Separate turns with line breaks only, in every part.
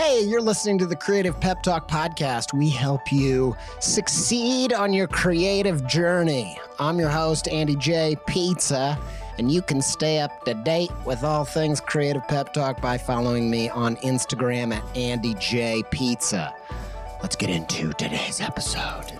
Hey, you're listening to the Creative Pep Talk podcast. We help you succeed on your creative journey. I'm your host, Andy J. Pizza, and you can stay up to date with all things Creative Pep Talk by following me on Instagram at Andy J. Pizza. Let's get into today's episode.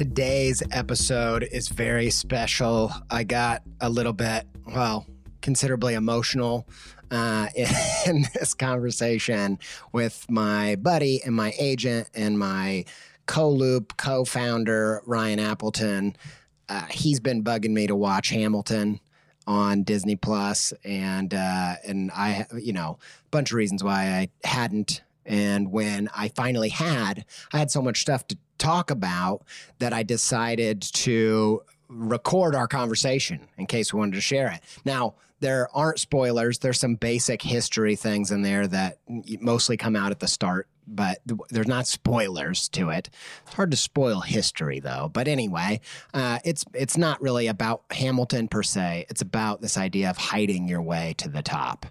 Today's episode is very special. I got a little bit, well, considerably emotional uh, in this conversation with my buddy and my agent and my co-loop co-founder Ryan Appleton. Uh, he's been bugging me to watch Hamilton on Disney Plus, and uh, and I, you know, a bunch of reasons why I hadn't. And when I finally had, I had so much stuff to talk about that I decided to record our conversation in case we wanted to share it. Now, there aren't spoilers. There's some basic history things in there that mostly come out at the start, but there's not spoilers to it. It's hard to spoil history though. But anyway, uh, it's it's not really about Hamilton per se. It's about this idea of hiding your way to the top.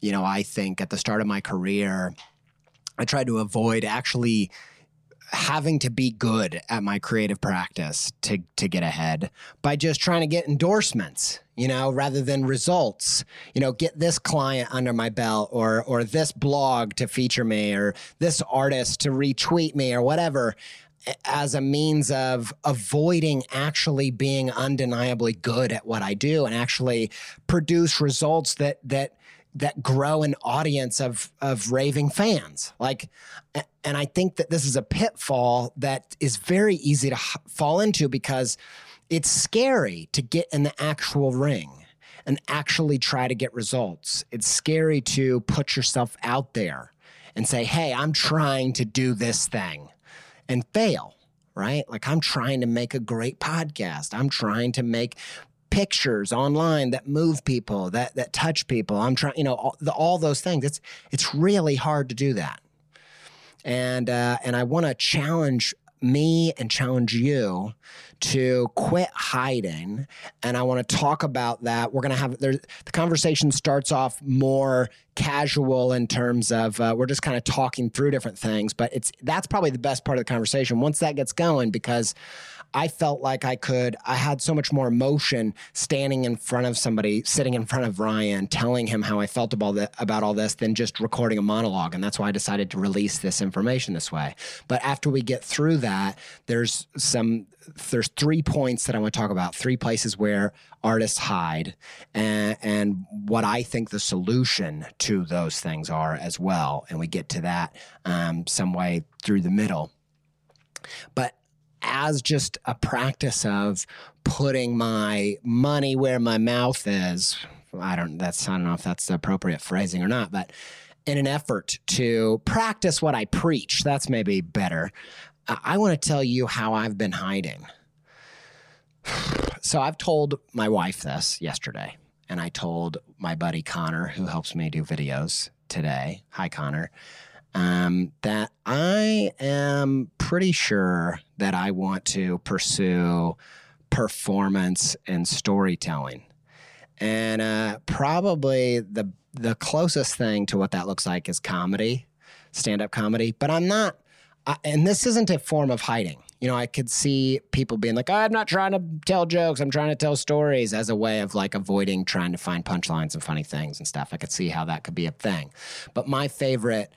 You know, I think at the start of my career, I tried to avoid actually having to be good at my creative practice to to get ahead by just trying to get endorsements you know rather than results. You know get this client under my belt or or this blog to feature me or this artist to retweet me or whatever as a means of avoiding actually being undeniably good at what I do and actually produce results that that that grow an audience of of raving fans like and i think that this is a pitfall that is very easy to fall into because it's scary to get in the actual ring and actually try to get results it's scary to put yourself out there and say hey i'm trying to do this thing and fail right? Like I'm trying to make a great podcast. I'm trying to make pictures online that move people, that that touch people. I'm trying, you know, all, the, all those things. It's it's really hard to do that, and uh, and I want to challenge me and challenge you to quit hiding and i want to talk about that we're going to have there, the conversation starts off more casual in terms of uh, we're just kind of talking through different things but it's that's probably the best part of the conversation once that gets going because I felt like I could, I had so much more emotion standing in front of somebody, sitting in front of Ryan, telling him how I felt about, the, about all this than just recording a monologue. And that's why I decided to release this information this way. But after we get through that, there's some, there's three points that I want to talk about, three places where artists hide and, and what I think the solution to those things are as well. And we get to that um, some way through the middle. But as just a practice of putting my money where my mouth is, I don't that's I don't know if that's the appropriate phrasing or not, but in an effort to practice what I preach, that's maybe better. I want to tell you how I've been hiding. So I've told my wife this yesterday, and I told my buddy Connor, who helps me do videos today. Hi, Connor. Um, that I am pretty sure that I want to pursue performance and storytelling. And uh, probably the the closest thing to what that looks like is comedy, stand up comedy. But I'm not, I, and this isn't a form of hiding. You know, I could see people being like, I'm not trying to tell jokes. I'm trying to tell stories as a way of like avoiding trying to find punchlines and funny things and stuff. I could see how that could be a thing. But my favorite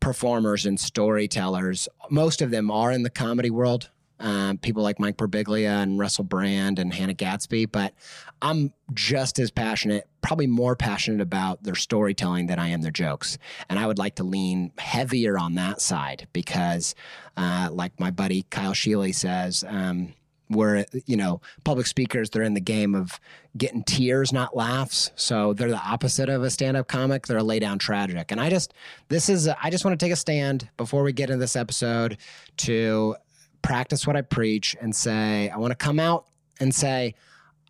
performers and storytellers, most of them are in the comedy world. Um, people like Mike Birbiglia and Russell Brand and Hannah Gadsby, but I'm just as passionate, probably more passionate about their storytelling than I am their jokes. And I would like to lean heavier on that side because, uh, like my buddy Kyle Sheely says, um, we're you know public speakers they're in the game of getting tears not laughs so they're the opposite of a stand-up comic they're a lay down tragic and i just this is i just want to take a stand before we get into this episode to practice what I preach and say, I want to come out and say,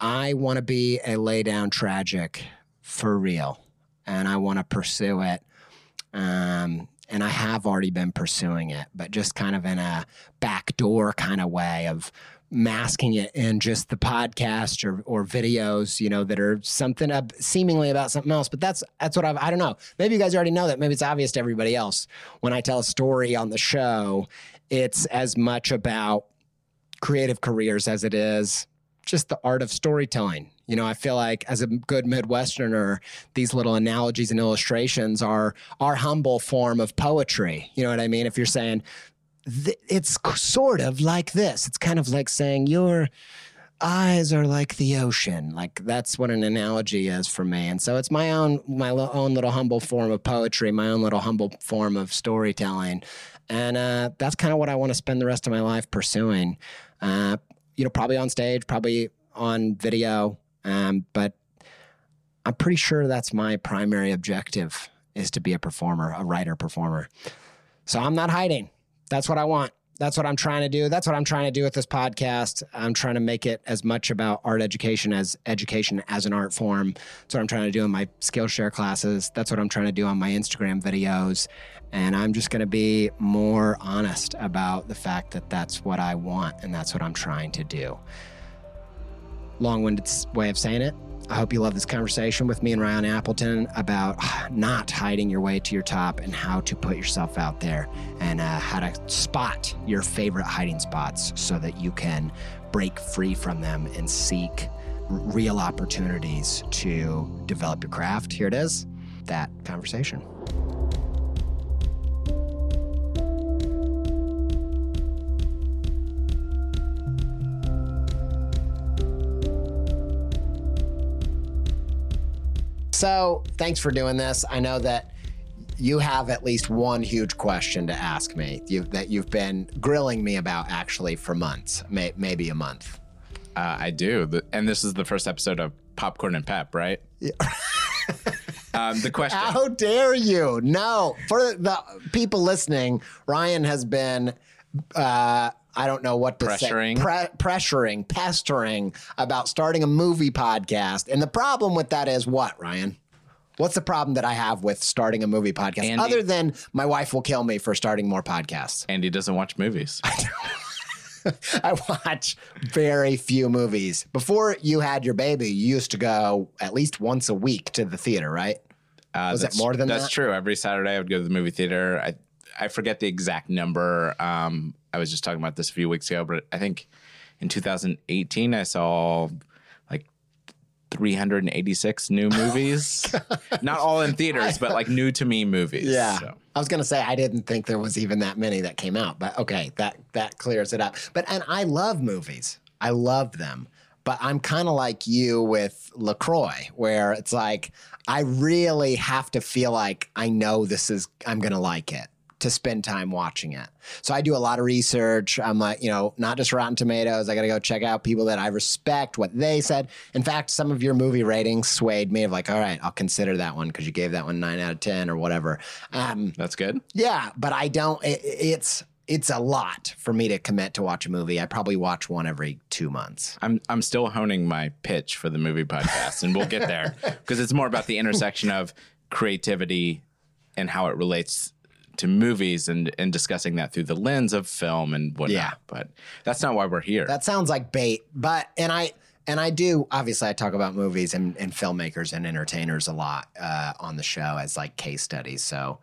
I want to be a lay down tragic for real. And I want to pursue it. Um, and I have already been pursuing it, but just kind of in a backdoor kind of way of masking it in just the podcast or, or videos, you know, that are something up seemingly about something else. But that's that's what I've I don't know. Maybe you guys already know that. Maybe it's obvious to everybody else. When I tell a story on the show, it's as much about creative careers as it is just the art of storytelling. You know, I feel like as a good Midwesterner, these little analogies and illustrations are our humble form of poetry. You know what I mean? If you're saying it's sort of like this, it's kind of like saying your eyes are like the ocean. Like that's what an analogy is for me. And so it's my own my own little humble form of poetry, my own little humble form of storytelling. And uh, that's kind of what I want to spend the rest of my life pursuing. Uh, you know, probably on stage, probably on video. Um, but I'm pretty sure that's my primary objective is to be a performer, a writer performer. So I'm not hiding. That's what I want. That's what I'm trying to do. That's what I'm trying to do with this podcast. I'm trying to make it as much about art education as education as an art form. That's what I'm trying to do in my Skillshare classes. That's what I'm trying to do on my Instagram videos. And I'm just going to be more honest about the fact that that's what I want and that's what I'm trying to do. Long winded way of saying it. I hope you love this conversation with me and Ryan Appleton about not hiding your way to your top and how to put yourself out there and uh, how to spot your favorite hiding spots so that you can break free from them and seek real opportunities to develop your craft. Here it is that conversation. So, thanks for doing this. I know that you have at least one huge question to ask me you, that you've been grilling me about actually for months, may, maybe a month.
Uh, I do. And this is the first episode of Popcorn and Pep, right? Yeah. um, the question.
How dare you? No. For the people listening, Ryan has been. Uh, I don't know what to
pressuring.
say. Pre- pressuring, pestering about starting a movie podcast. And the problem with that is what, Ryan? What's the problem that I have with starting a movie podcast Andy, other than my wife will kill me for starting more podcasts?
Andy doesn't watch movies.
I watch very few movies. Before you had your baby, you used to go at least once a week to the theater, right? Uh, Was it more than
that's
that?
That's true. Every Saturday I would go to the movie theater. I I forget the exact number. Um, I was just talking about this a few weeks ago, but I think in 2018, I saw like 386 new movies. Not all in theaters, but like new to me movies.
Yeah.
So,
I was gonna say I didn't think there was even that many that came out, but okay, that that clears it up. But and I love movies. I love them. But I'm kind of like you with LaCroix, where it's like I really have to feel like I know this is I'm gonna like it to spend time watching it. So I do a lot of research. I'm like, you know, not just Rotten Tomatoes. I got to go check out people that I respect, what they said. In fact, some of your movie ratings swayed me of like, all right, I'll consider that one because you gave that one nine out of 10 or whatever. Um,
that's good.
yeah, but I don't, it, it's, it's a lot for me to commit to watch a movie. I probably watch one every two months.
I'm I'm still honing my pitch for the movie podcast, and we'll get there because it's more about the intersection of creativity and how it relates to movies and and discussing that through the lens of film and whatnot.
Yeah.
But that's not why we're here.
That sounds like bait, but and I and I do obviously I talk about movies and, and filmmakers and entertainers a lot uh, on the show as like case studies. So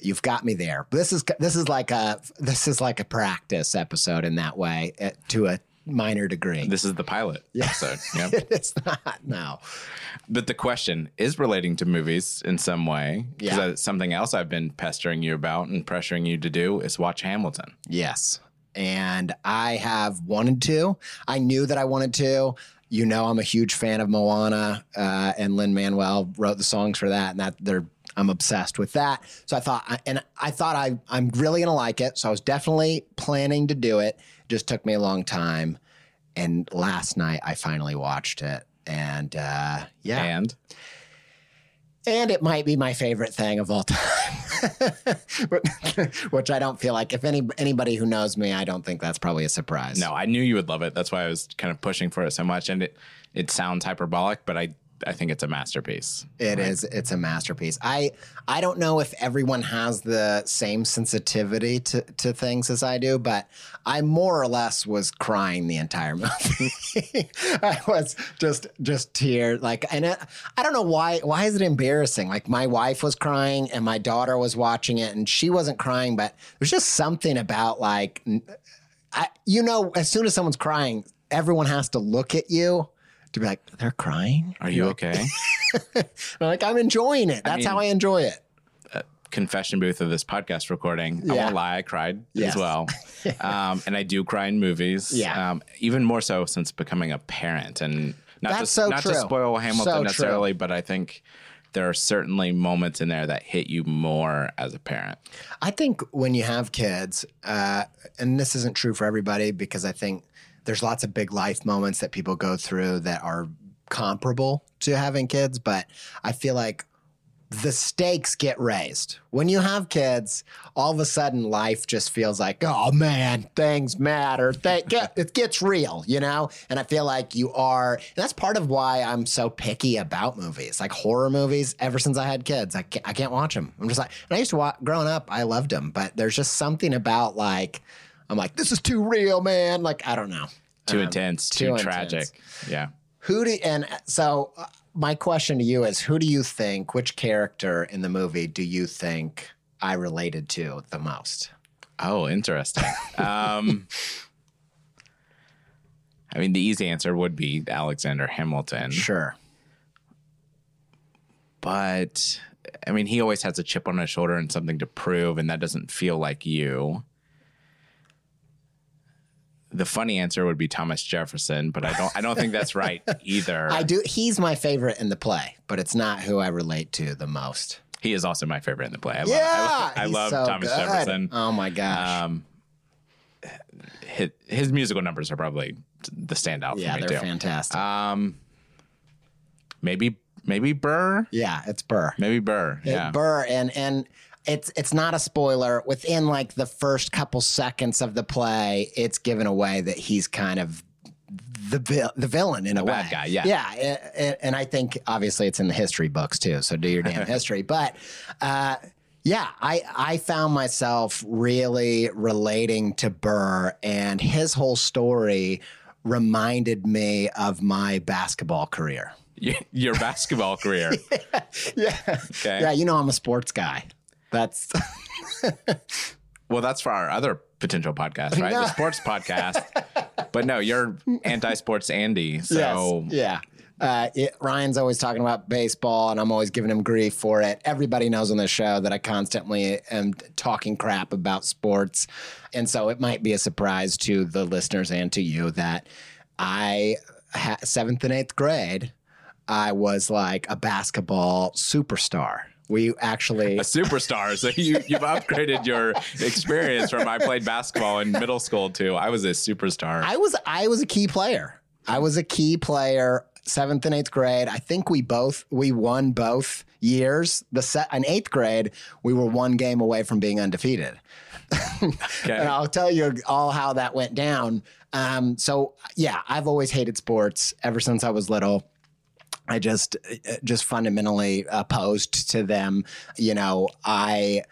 you've got me there. This is this is like a this is like a practice episode in that way uh, to a minor degree.
this is the pilot yeah. episode. Yeah.
it's not now.
But the question is relating to movies in some way. Because
Yeah.
something else I've been pestering you about and pressuring you to do is watch Hamilton.
Yes. And I have wanted to. I knew that I wanted to. You know, I'm a huge fan of Moana, uh, and Lin Manuel wrote the songs for that, and that they're I'm obsessed with that. So I thought, and I thought I I'm really gonna like it. So I was definitely planning to do it. Just took me a long time, and last night I finally watched it, and uh, yeah,
And
and it might be my favorite thing of all time. Which I don't feel like if any anybody who knows me, I don't think that's probably a surprise.
no, I knew you would love it. That's why I was kind of pushing for it so much. And it it sounds hyperbolic, but I I think it's a masterpiece.
It is. It's a masterpiece. I I don't know if everyone has the same sensitivity to, to things as I do, but I more or less was crying the entire movie. I was just just tear like, and it, I don't know why. Why is it embarrassing? Like my wife was crying and my daughter was watching it, and she wasn't crying, but there's just something about like, n- I, you know, as soon as someone's crying, everyone has to look at you. To be like, they're crying.
Are you okay?
I'm like, I'm enjoying it. That's
mean-
how I enjoy it.
Confession booth of this podcast recording. I
Yeah.
won't lie, I cried
Yes.
as well. um, and I do cry in movies.
Yeah.
Um, even more so since becoming a parent and not to
so
not
true.
to spoil Hamilton
So true.
necessarily, but I think there are certainly moments in there that hit you more as a parent.
I think when you have kids, uh, and this isn't true for everybody because I think there's lots of big life moments that people go through that are comparable to having kids, but I feel like the stakes get raised. When you have kids, all of a sudden life just feels like, oh man, things matter. They get, it gets real, you know? And I feel like you are, and that's part of why I'm so picky about movies, like horror movies. Ever since I had kids, I can't, I can't watch them. I'm just like, and I used to watch, growing up, I loved them, but there's just something about like, I'm like, this is too real, man. Like, I don't know.
Too
Um,
intense,
too
too,
intense.
tragic. Yeah.
Who do and so uh, my question to you is who do you think which character in the movie do you think I related to the most?
Oh, interesting. um, I mean, the easy answer would be Alexander Hamilton,
Sure.
but I mean, he always has a chip on his shoulder and something to prove, and that doesn't feel like you. The funny answer would be Thomas Jefferson, but I don't. I don't think that's right either.
I do he's my favorite in the play, but it's not who I relate to the most.
he is also my favorite in the play. I
Yeah.
love, I,
he's
love
so
Thomas
good.
Jefferson.
Oh my gosh.
Um, his, his musical numbers are probably the standout
yeah,
for me
they're
too.
fantastic.
Um, maybe maybe Burr,
yeah, it's Burr.
maybe Burr. Yeah,
Burr and and it's it's not a spoiler. Within like the first couple seconds of the play, it's given away that he's kind of the vil- the villain in a,
bad
way.
guy, yeah.
yeah. a- a- And I think obviously it's in the history books too. So do your damn history. But uh, yeah, I I found myself really relating to Burr and his whole story reminded me of my basketball career.
Your basketball career.
Yeah.
Okay.
Yeah, you know I'm a sports guy. That's
Well, that's for our other potential podcast, right?
No.
The sports podcast. but no, you're anti-sports Andy. So
Yes. Yeah. Uh, it, Ryan's always talking about baseball, and I'm always giving him grief for it. Everybody knows on the show that I constantly am talking crap about sports. And so it might be a surprise to the listeners and to you that I, ha- seventh and eighth grade, I was like a basketball superstar. We actually.
a superstar. So you you've upgraded your experience from I played basketball in middle school to I was a superstar.
I was I was a key player. I was a key player seventh and eighth grade. I think we both we won both years. The set in eighth grade, we were one game away from being undefeated.
Okay.
And I'll tell you all how that went down. Um, so yeah, I've always hated sports ever since I was little. I just uh, just fundamentally opposed to them. You know, I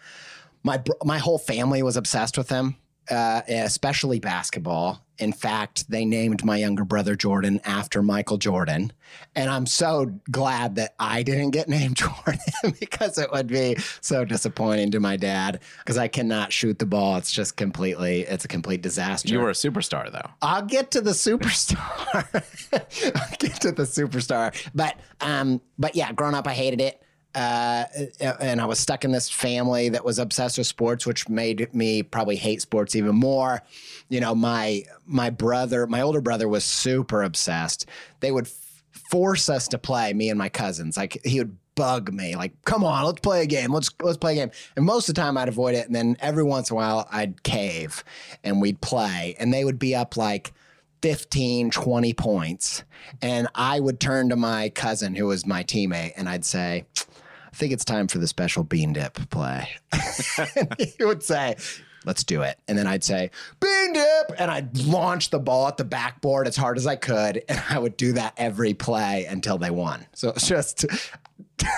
my my whole family was obsessed with them, uh, especially basketball. In fact, they named my younger brother Jordan after Michael Jordan, and I'm so glad that I didn't get named Jordan because it would be so disappointing to my dad because I cannot shoot the ball. It's just completely it's a complete disaster.
you were a superstar though.
I'll get to the superstar. I'll get to the superstar. But um, but yeah, growing up, I hated it. Uh, and I was stuck in this family that was obsessed with sports, which made me probably hate sports even more. You know, my my brother, my older brother, was super obsessed. They would f- force us to play, me and my cousins. Like he would bug me, like, "Come on, let's play a game. Let's let's play a game." And most of the time, I'd avoid it, and then every once in a while, I'd cave, and we'd play, and they would be up like 15, 20 points. And I would turn to my cousin, who was my teammate, and I'd say, I think it's time for the special bean dip play. he would say, Let's do it. And then I'd say, bean dip. And I'd launch the ball at the backboard as hard as I could. And I would do that every play until they won. So it's just.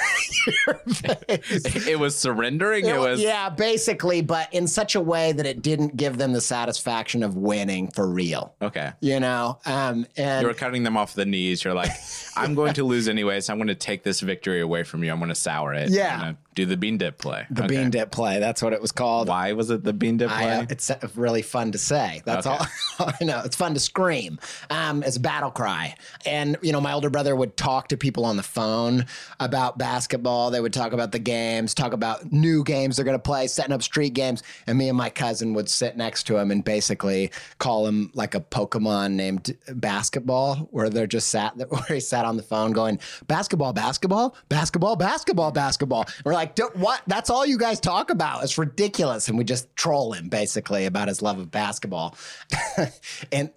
It was surrendering. It was
yeah, basically, but in such a way that it didn't give them the satisfaction of winning for real.
okay.
You know, um, and
You were cutting them off the knees. You're like, I'm going to lose anyway, so I'm going to take this victory away from you. I'm going to sour it.
Yeah.
I'm do the bean dip play.
the
Okay.
bean dip play. That's what it was called.
Why was it the bean dip play?
I, uh, it's really fun to say. That's
Okay.
all I know. It's fun to scream. Um, it's a battle cry. And, you know, my older brother would talk to people on the phone about basketball. They would talk about the games, talk about new games they're going to play, setting up street games. And me and my cousin would sit next to him and basically call him like a Pokemon named basketball, where they're just sat, where he sat on the phone going, basketball, basketball, basketball, basketball, basketball. And we're like, "Don't- what? That's all you guys talk about. It's ridiculous. And we just troll him basically about his love of basketball. and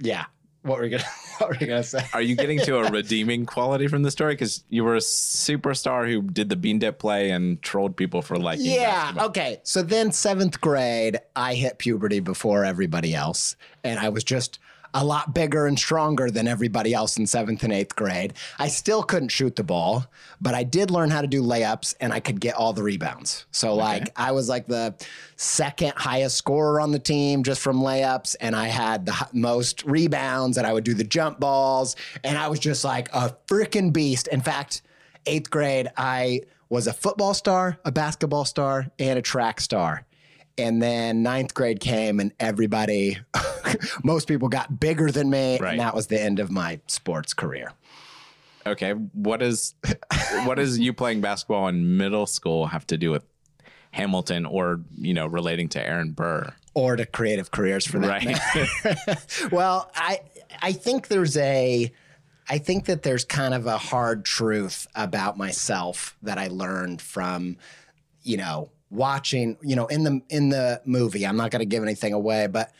yeah, what were you gonna what were you gonna say?
Are you getting to a redeeming quality from the story? Because you were a superstar who did the bean dip play and trolled people for liking
Yeah.
basketball.
Okay. So then seventh grade, I hit puberty before everybody else. And I was just a lot bigger and stronger than everybody else in seventh and eighth grade. I still couldn't shoot the ball, but I did learn how to do layups and I could get all the rebounds. So, like, I was like the second highest scorer on the team just from layups, and I had the most rebounds, and I would do the jump balls, and I was just like a freaking beast. In fact, eighth grade, I was a football star, a basketball star, and a track star. And then ninth grade came, and everybody, most people got bigger than me,
Right.
and that was the end of my sports career.
Okay. What is what does you playing basketball in middle school have to do with Hamilton or you know relating to Aaron Burr?
Or to creative careers for that.
Right.
well, I I think there's a I think that there's kind of a hard truth about myself that I learned from you know watching you know in the in the movie. I'm not going to give anything away, but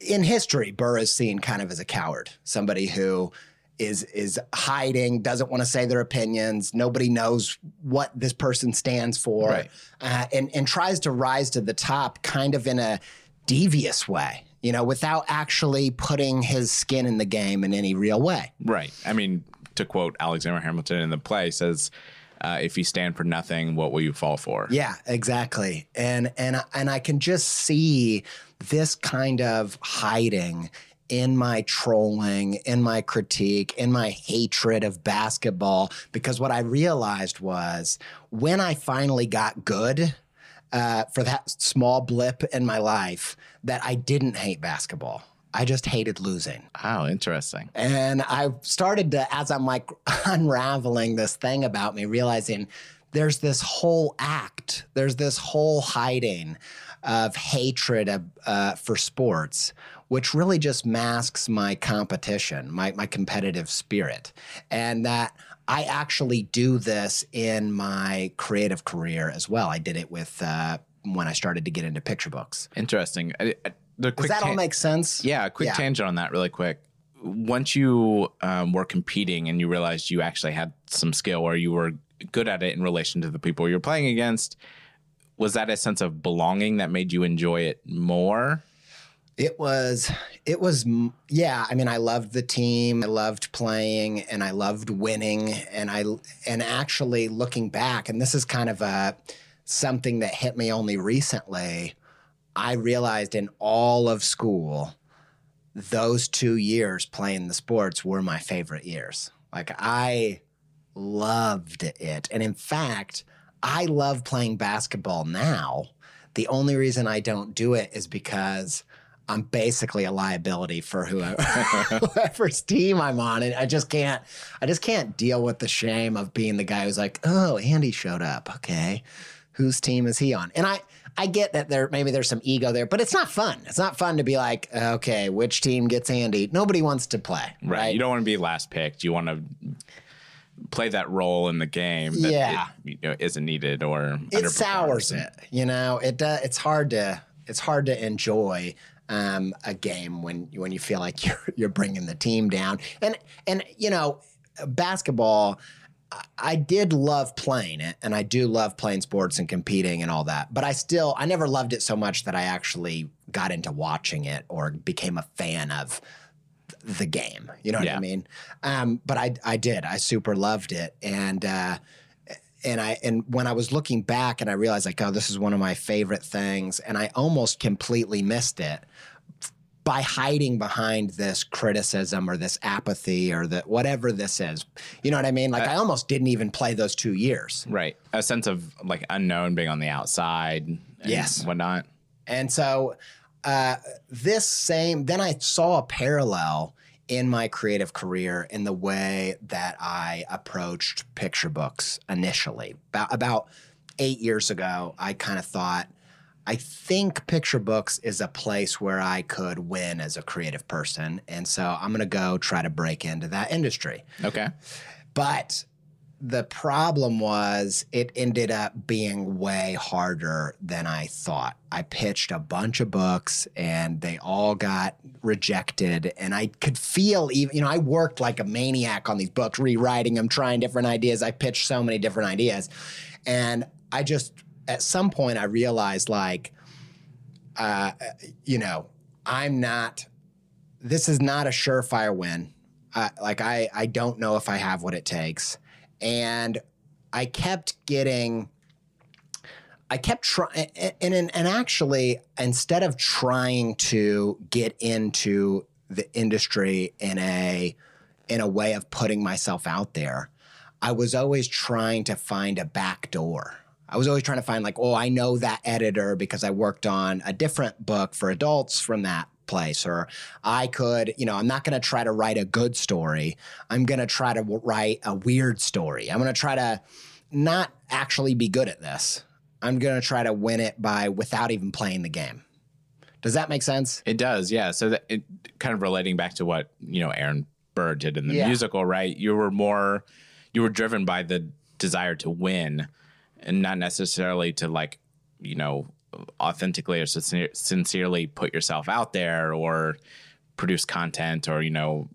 in history, Burr is seen kind of as a coward, somebody who is is hiding, doesn't want to say their opinions. Nobody knows what this person stands for,
Right.
uh, and and tries to rise to the top, kind of in a devious way, you know, without actually putting his skin in the game in any real way.
right. I mean, to quote Alexander Hamilton in the play, says, uh, "If you stand for nothing, what will you fall for?"
Yeah, exactly. And and and I can just see this kind of hiding in my trolling, in my critique, in my hatred of basketball because what I realized was when I finally got good uh, for that small blip in my life that I didn't hate basketball. I just hated losing.
Oh, interesting.
And I started to, as I'm like unraveling this thing about me, realizing there's this whole act, there's this whole hiding of hatred of, uh, for sports, which really just masks my competition, my, my competitive spirit. And that I actually do this in my creative career as well. I did it with uh, when I started to get into picture books.
Interesting. I, I, the
Does that all make sense?
Yeah, a quick
Yeah.
tangent on that, really quick. Once you um, were competing and you realized you actually had some skill or you were good at it in relation to the people you're playing against, was that a sense of belonging that made you enjoy it more?
It was, it was, yeah. I mean, I loved the team. I loved playing and I loved winning. And I, and actually looking back, and this is kind of a, something that hit me only recently. I realized in all of school, those two years playing the sports were my favorite years. Like I loved it. And in fact, I love playing basketball now. The only reason I don't do it is because I'm basically a liability for whoever, whoever's team I'm on. And I just can't, I just can't deal with the shame of being the guy who's like, oh, Andy showed up. Okay. Whose team is he on? And I, I get that there maybe there's some ego there, but it's not fun. It's not fun to be like, okay, which team gets Andy? Nobody wants to play,
Right.
right?
You don't want to be last picked. You want to play that role in the game that
Yeah.
it, you know, isn't needed or
it sours it. You know, it uh, it's hard to it's hard to enjoy um, a game when when you feel like you're you're bringing the team down. And and you know, basketball. I- did love playing it, and I do love playing sports and competing and all that. But I still, I never loved it so much that I actually got into watching it or became a fan of the game. You know what
Yeah.
I mean? Um, but I, I did. I super loved it, and uh, and I and when I was looking back and I realized like, oh, this is one of my favorite things, and I almost completely missed it by hiding behind this criticism or this apathy or the whatever this is. You know what I mean? Like I almost didn't even play those two years.
Right. A sense of like unknown being on the outside. And
Yes.
Whatnot.
And so uh, this same, then I saw a parallel in my creative career in the way that I approached picture books initially. About, about eight years ago, I kind of thought, I think picture books is a place where I could win as a creative person. And so I'm going to go try to break into that industry.
Okay.
But the problem was it ended up being way harder than I thought. I pitched a bunch of books and they all got rejected. And I could feel even, you know, I worked like a maniac on these books, rewriting them, trying different ideas. I pitched so many different ideas. And I just, at some point, I realized like, uh, you know, I'm not, this is not a surefire win. Uh, like I, I don't know if I have what it takes, and I kept getting, I kept trying, and, and and actually, instead of trying to get into the industry in a in a way of putting myself out there, I was always trying to find a back door. I was always trying to find like, oh, I know that editor because I worked on a different book for adults from that place or I could, you know, I'm not going to try to write a good story. I'm going to try to w- write a weird story. I'm going to try to not actually be good at this. I'm going to try to win it by without even playing the game. Does that make sense?
It does, yeah. So that it kind of relating back to what you know Aaron Burr did in the
Yeah.
musical, right? You were more, you were driven by the desire to win, and not necessarily to like, you know, authentically or sincere, sincerely put yourself out there or produce content or you know.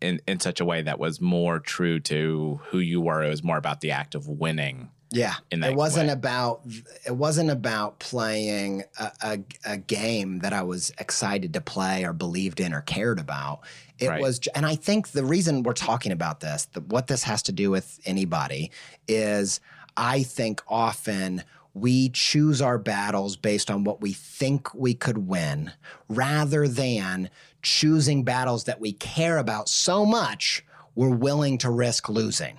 In, in such a way that was more true to who you were. It was more about the act of winning.
Yeah,
in that
it wasn't
way.
about it wasn't about playing a, a, a game that I was excited to play or believed in or cared about. It
Right.
was, and I think the reason we're talking about this, the, what this has to do with anybody, is I think often we choose our battles based on what we think we could win, rather than choosing battles that we care about so much we're willing to risk losing.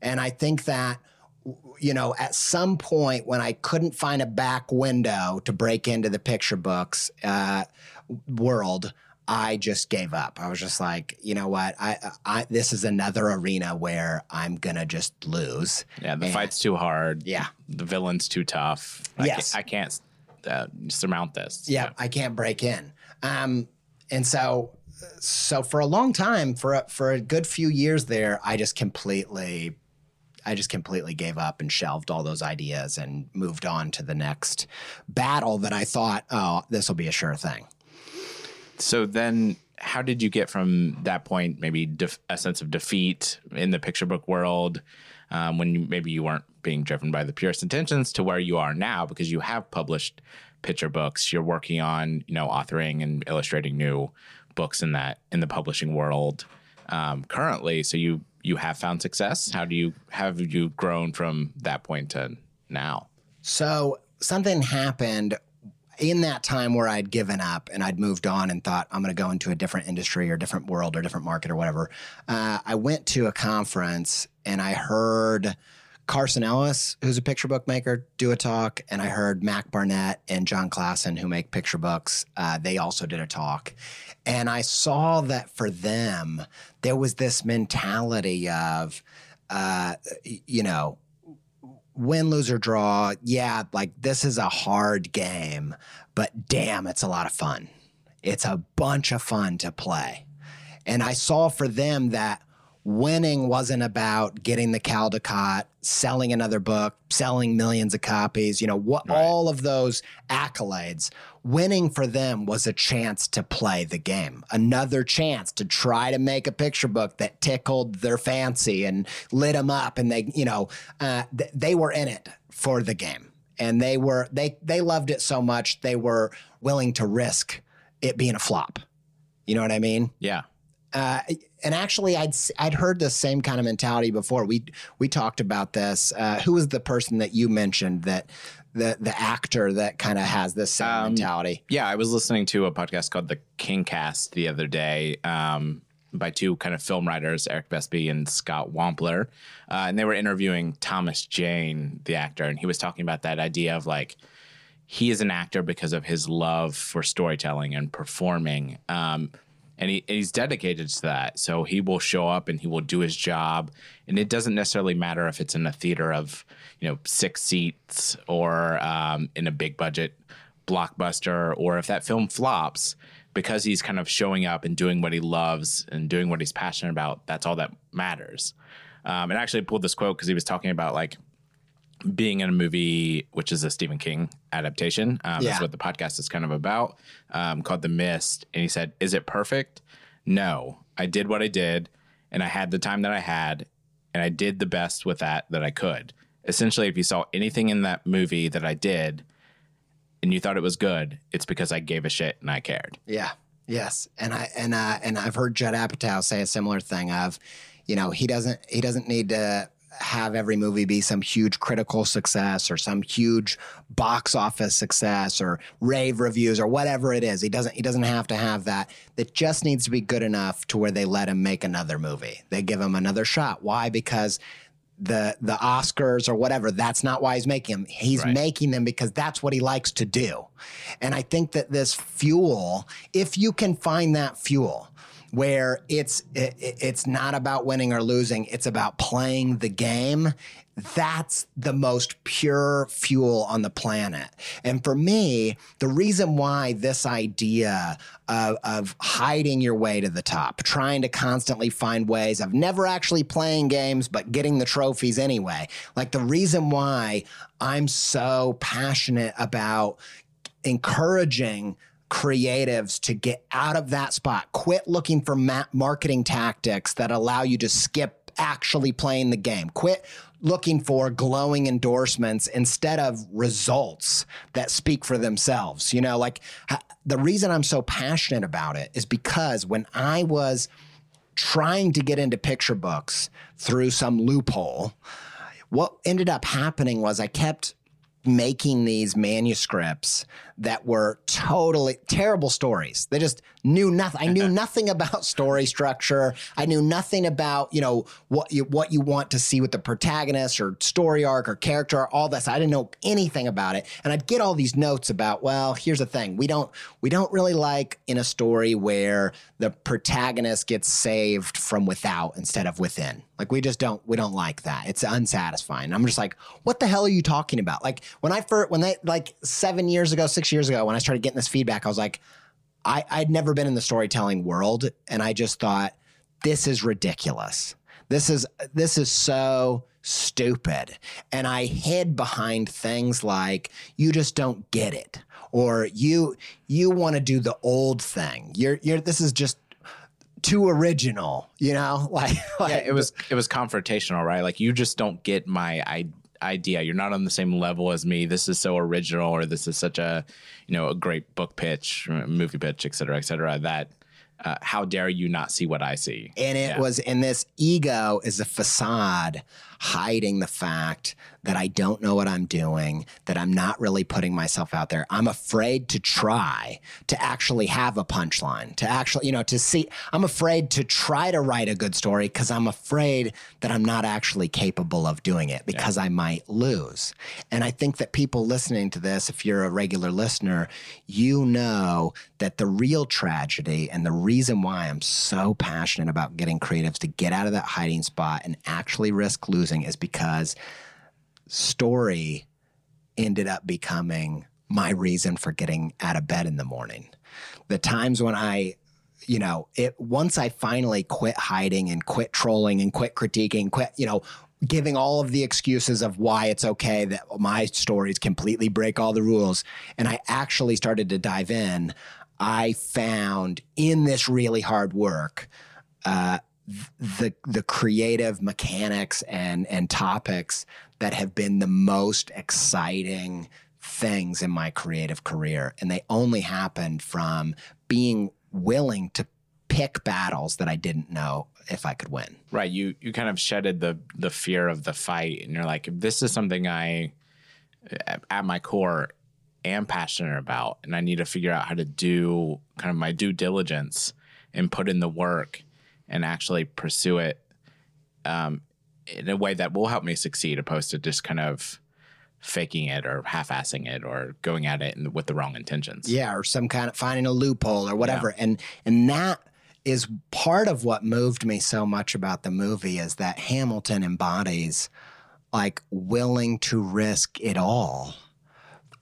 And I think that you know, at some point when I couldn't find a back window to break into the picture books uh, world, I just gave up. I was just like, you know what? I, I this is another arena where I'm gonna just lose.
Yeah, the
And-
fight's too hard.
Yeah.
the villain's too tough. I
Yes.
can't, I can't uh, surmount this.
Yeah, I can't break in. Um, and so, so for a long time, for a, for a good few years there, I just completely, I just completely gave up and shelved all those ideas and moved on to the next battle that I thought, oh, this will be a sure thing.
So then, how did you get from that point, maybe def- a sense of defeat in the picture book world, um, when you, maybe you weren't being driven by the purest intentions, to where you are now because you have published picture books, you're working on, you know, authoring and illustrating new books in that in the publishing world um, currently. So you you have found success. How do you have you grown from that point to now?
So something happened in that time where I'd given up and I'd moved on and thought I'm going to go into a different industry or different world or different market or whatever. Uh, I went to a conference and I heard Carson Ellis, who's a picture book maker, do a talk, and I heard Mac Barnett and Jon Klassen, who make picture books. Uh, they also did a talk, and I saw that for them there was this mentality of, uh, you know, win, lose, or draw, yeah, like this is a hard game, but damn, it's a lot of fun. It's a bunch of fun to play. And I saw for them that winning wasn't about getting the Caldecott, selling another book, selling millions of copies, you know, what all of those accolades. Winning for them was a chance to play the game, another chance to try to make a picture book that tickled their fancy and lit them up. And they, you know, uh, th- they were in it for the game. And they were they they loved it so much they were willing to risk it being a flop. You know what I mean?
Yeah.
Uh, and actually, I'd I'd heard the same kind of mentality before. We we talked about this. Uh, who was the person that you mentioned that the the actor that kind of has this same
Um,
mentality?
Yeah, I was listening to a podcast called The King Cast the other day um, by two kind of film writers, Eric Vespe and Scott Wampler. Uh, and they were interviewing Thomas Jane, the actor. And he was talking about that idea of like, he is an actor because of his love for storytelling and performing. Um, and he, he's dedicated to that. So he will show up and he will do his job. And it doesn't necessarily matter if it's in a theater of, you know, six seats or um, in a big budget blockbuster or if that film flops because he's kind of showing up and doing what he loves and doing what he's passionate about. That's all that matters. Um, and I actually pulled this quote because he was talking about like being in a movie, which is a Stephen King adaptation. Um,
Yeah.
That's what the podcast is kind of about, um, called The Mist. And he said, Is it perfect? No. I did what I did, and I had the time that I had, and I did the best with that that I could. Essentially, if you saw anything in that movie that I did and you thought it was good, it's because I gave a shit and I cared.
Yeah. Yes. And I and uh, and I've heard Judd Apatow say a similar thing of, you know, he doesn't he doesn't need to have every movie be some huge critical success or some huge box office success or rave reviews or whatever it is. He doesn't he doesn't have to have that. That just needs to be good enough to where they let him make another movie. They give him another shot. Why? Because the the Oscars or whatever. That's not why he's making them. He's
Right.
making them because that's what he likes to do. And I think that this fuel, if you can find that fuel where it's it, it's not about winning or losing, it's about playing the game. That's the most pure fuel on the planet. And for me, the reason why this idea of, of hiding your way to the top, trying to constantly find ways of never actually playing games, but getting the trophies anyway, like the reason why I'm so passionate about encouraging creatives to get out of that spot, quit looking for ma- marketing tactics that allow you to skip actually playing the game, quit looking for glowing endorsements instead of results that speak for themselves. You know, like the reason I'm so passionate about it is because when I was trying to get into picture books through some loophole, what ended up happening was I kept making these manuscripts that were totally terrible stories. They just knew nothing. I knew nothing about story structure. I knew nothing about, you know, what you what you want to see with the protagonist or story arc or character, all this. I didn't know anything about it. And I'd get all these notes about, well, here's the thing. We don't we don't really like in a story where the protagonist gets saved from without instead of within. Like we just don't we don't like that. It's unsatisfying. I'm just like, what the hell are you talking about? Like when I first when they like 7 years ago, 6 years ago when I started getting this feedback, I was like, I, I'd never been in the storytelling world, and I just thought, this is ridiculous. This is this is so stupid. And I hid behind things like you just don't get it. Or you you want to do the old thing. You're you're this is just too original, you know? Like, like
yeah, it was it was confrontational, right? Like you just don't get my I- idea. You're not on the same level as me. This is so original, or this is such a you know a great book pitch, movie pitch, et cetera, et cetera. That uh, how dare you not see what I see?
And it
Yeah.
was, and this ego is a facade hiding the fact that I don't know what I'm doing, that I'm not really putting myself out there. I'm afraid to try to actually have a punchline, to actually, you know, to see, I'm afraid to try to write a good story because I'm afraid that I'm not actually capable of doing it because I might lose. And I think that people listening to this, if you're a regular listener, you know that the real tragedy and the reason why I'm so passionate about getting creatives to get out of that hiding spot and actually risk losing is because story ended up becoming my reason for getting out of bed in the morning. The times when I, you know, it once I finally quit hiding and quit trolling and quit critiquing, quit, you know, giving all of the excuses of why it's okay that my stories completely break all the rules and I actually started to dive in, I found in this really hard work uh, the the creative mechanics and and topics that have been the most exciting things in my creative career and they only happened from being willing to pick battles that I didn't know if I could win.
right. You you kind of shedded the the fear of the fight, and you're like, this is something I, at- at my core, am passionate about, and I need to figure out how to do kind of my due diligence and put in the work and actually pursue it um, in a way that will help me succeed, opposed to just kind of faking it or half-assing it or going at it in- with the wrong intentions.
yeah or some kind of finding a loophole or whatever. And and that is part of what moved me so much about the movie is that hamilton embodies like willing to risk it all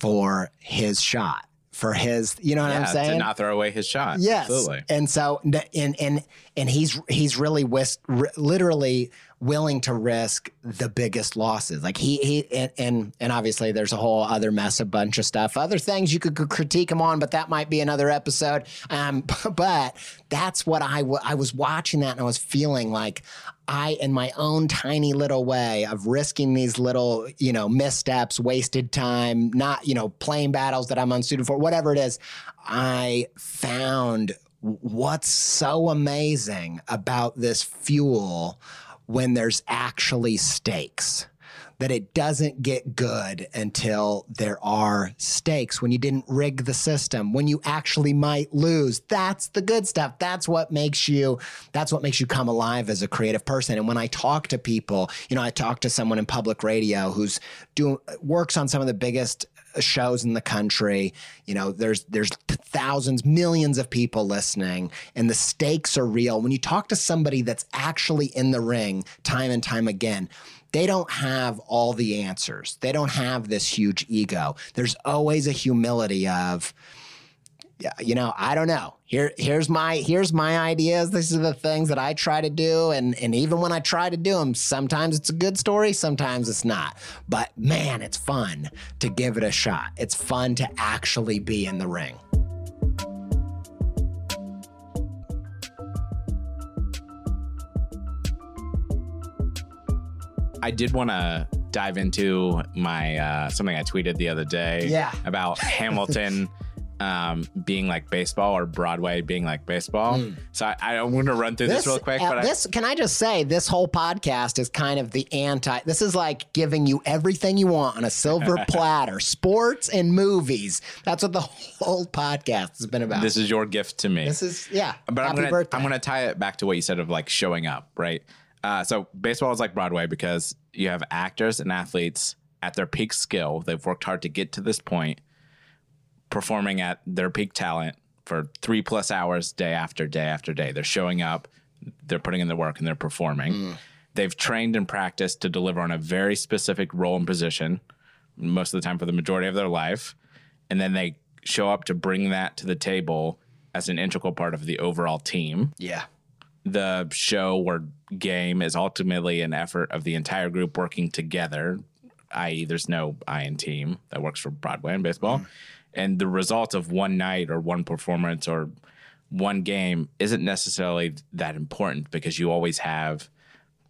for his shot for his you know what
Yeah,
i'm saying
to not throw away his shot.
Yes,
Absolutely.
and so and and and he's he's really whis- r- literally willing to risk the biggest losses. Like he he and, and and obviously there's a whole other mess, a bunch of stuff, other things you could critique him on, but that might be another episode. Um, but that's what I I was watching that and I was feeling like. I, in my own tiny little way of risking these little, you know, missteps, wasted time, not, you know, playing battles that I'm unsuited for, whatever it is, I found what's so amazing about this fuel when there's actually stakes that it doesn't get good until there are stakes when you didn't rig the system when you actually might lose. That's the good stuff. That's what makes you that's what makes you come alive as a creative person. And when i talk to people you know i talk to someone in public radio who's doing works on some of the biggest shows in the country. You know there's there's thousands millions of people listening and the stakes are real. When you talk to somebody that's actually in the ring time and time again they don't have all the answers they don't have this huge ego there's always a humility of you know, I don't know. Here, here's my here's my ideas. These are the things that I try to do, and and even when I try to do them, sometimes it's a good story, sometimes it's not. But man, it's fun to give it a shot. It's fun to actually be in the ring.
I did want to dive into my uh, something I tweeted the other day
Yeah.
about Hamilton um, being like baseball or Broadway being like baseball. So I, I want to run through this, real quick.
uh,
but I,
this can I just say this whole podcast is kind of the anti. This is like giving you everything you want on a silver platter, sports and movies. That's what the whole podcast has been about.
this is your gift to me.
This is yeah.
but I'm
happy
gonna. I'm gonna tie it back to what you said of like showing up, right? Uh, so baseball is like Broadway because you have actors and athletes at their peak skill. They've worked hard to get to this point, performing at their peak talent for three plus hours day after day after day. They're showing up, they're putting in the work, and they're performing. They've trained and practiced to deliver on a very specific role and position, most of the time for the majority of their life, and then they show up to bring that to the table as an integral part of the overall team.
yeah.
The show or game is ultimately an effort of the entire group working together, i.e., there's no I in team that works for Broadway and baseball. Mm-hmm. And the result of one night or one performance or one game isn't necessarily that important because you always have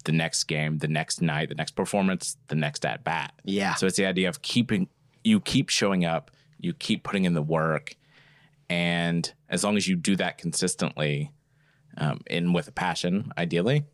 the next game, the next night, the next performance, the next at bat.
Yeah.
So it's the idea of keeping you keep showing up, you keep putting in the work, and as long as you do that consistently, um, and with a passion, ideally,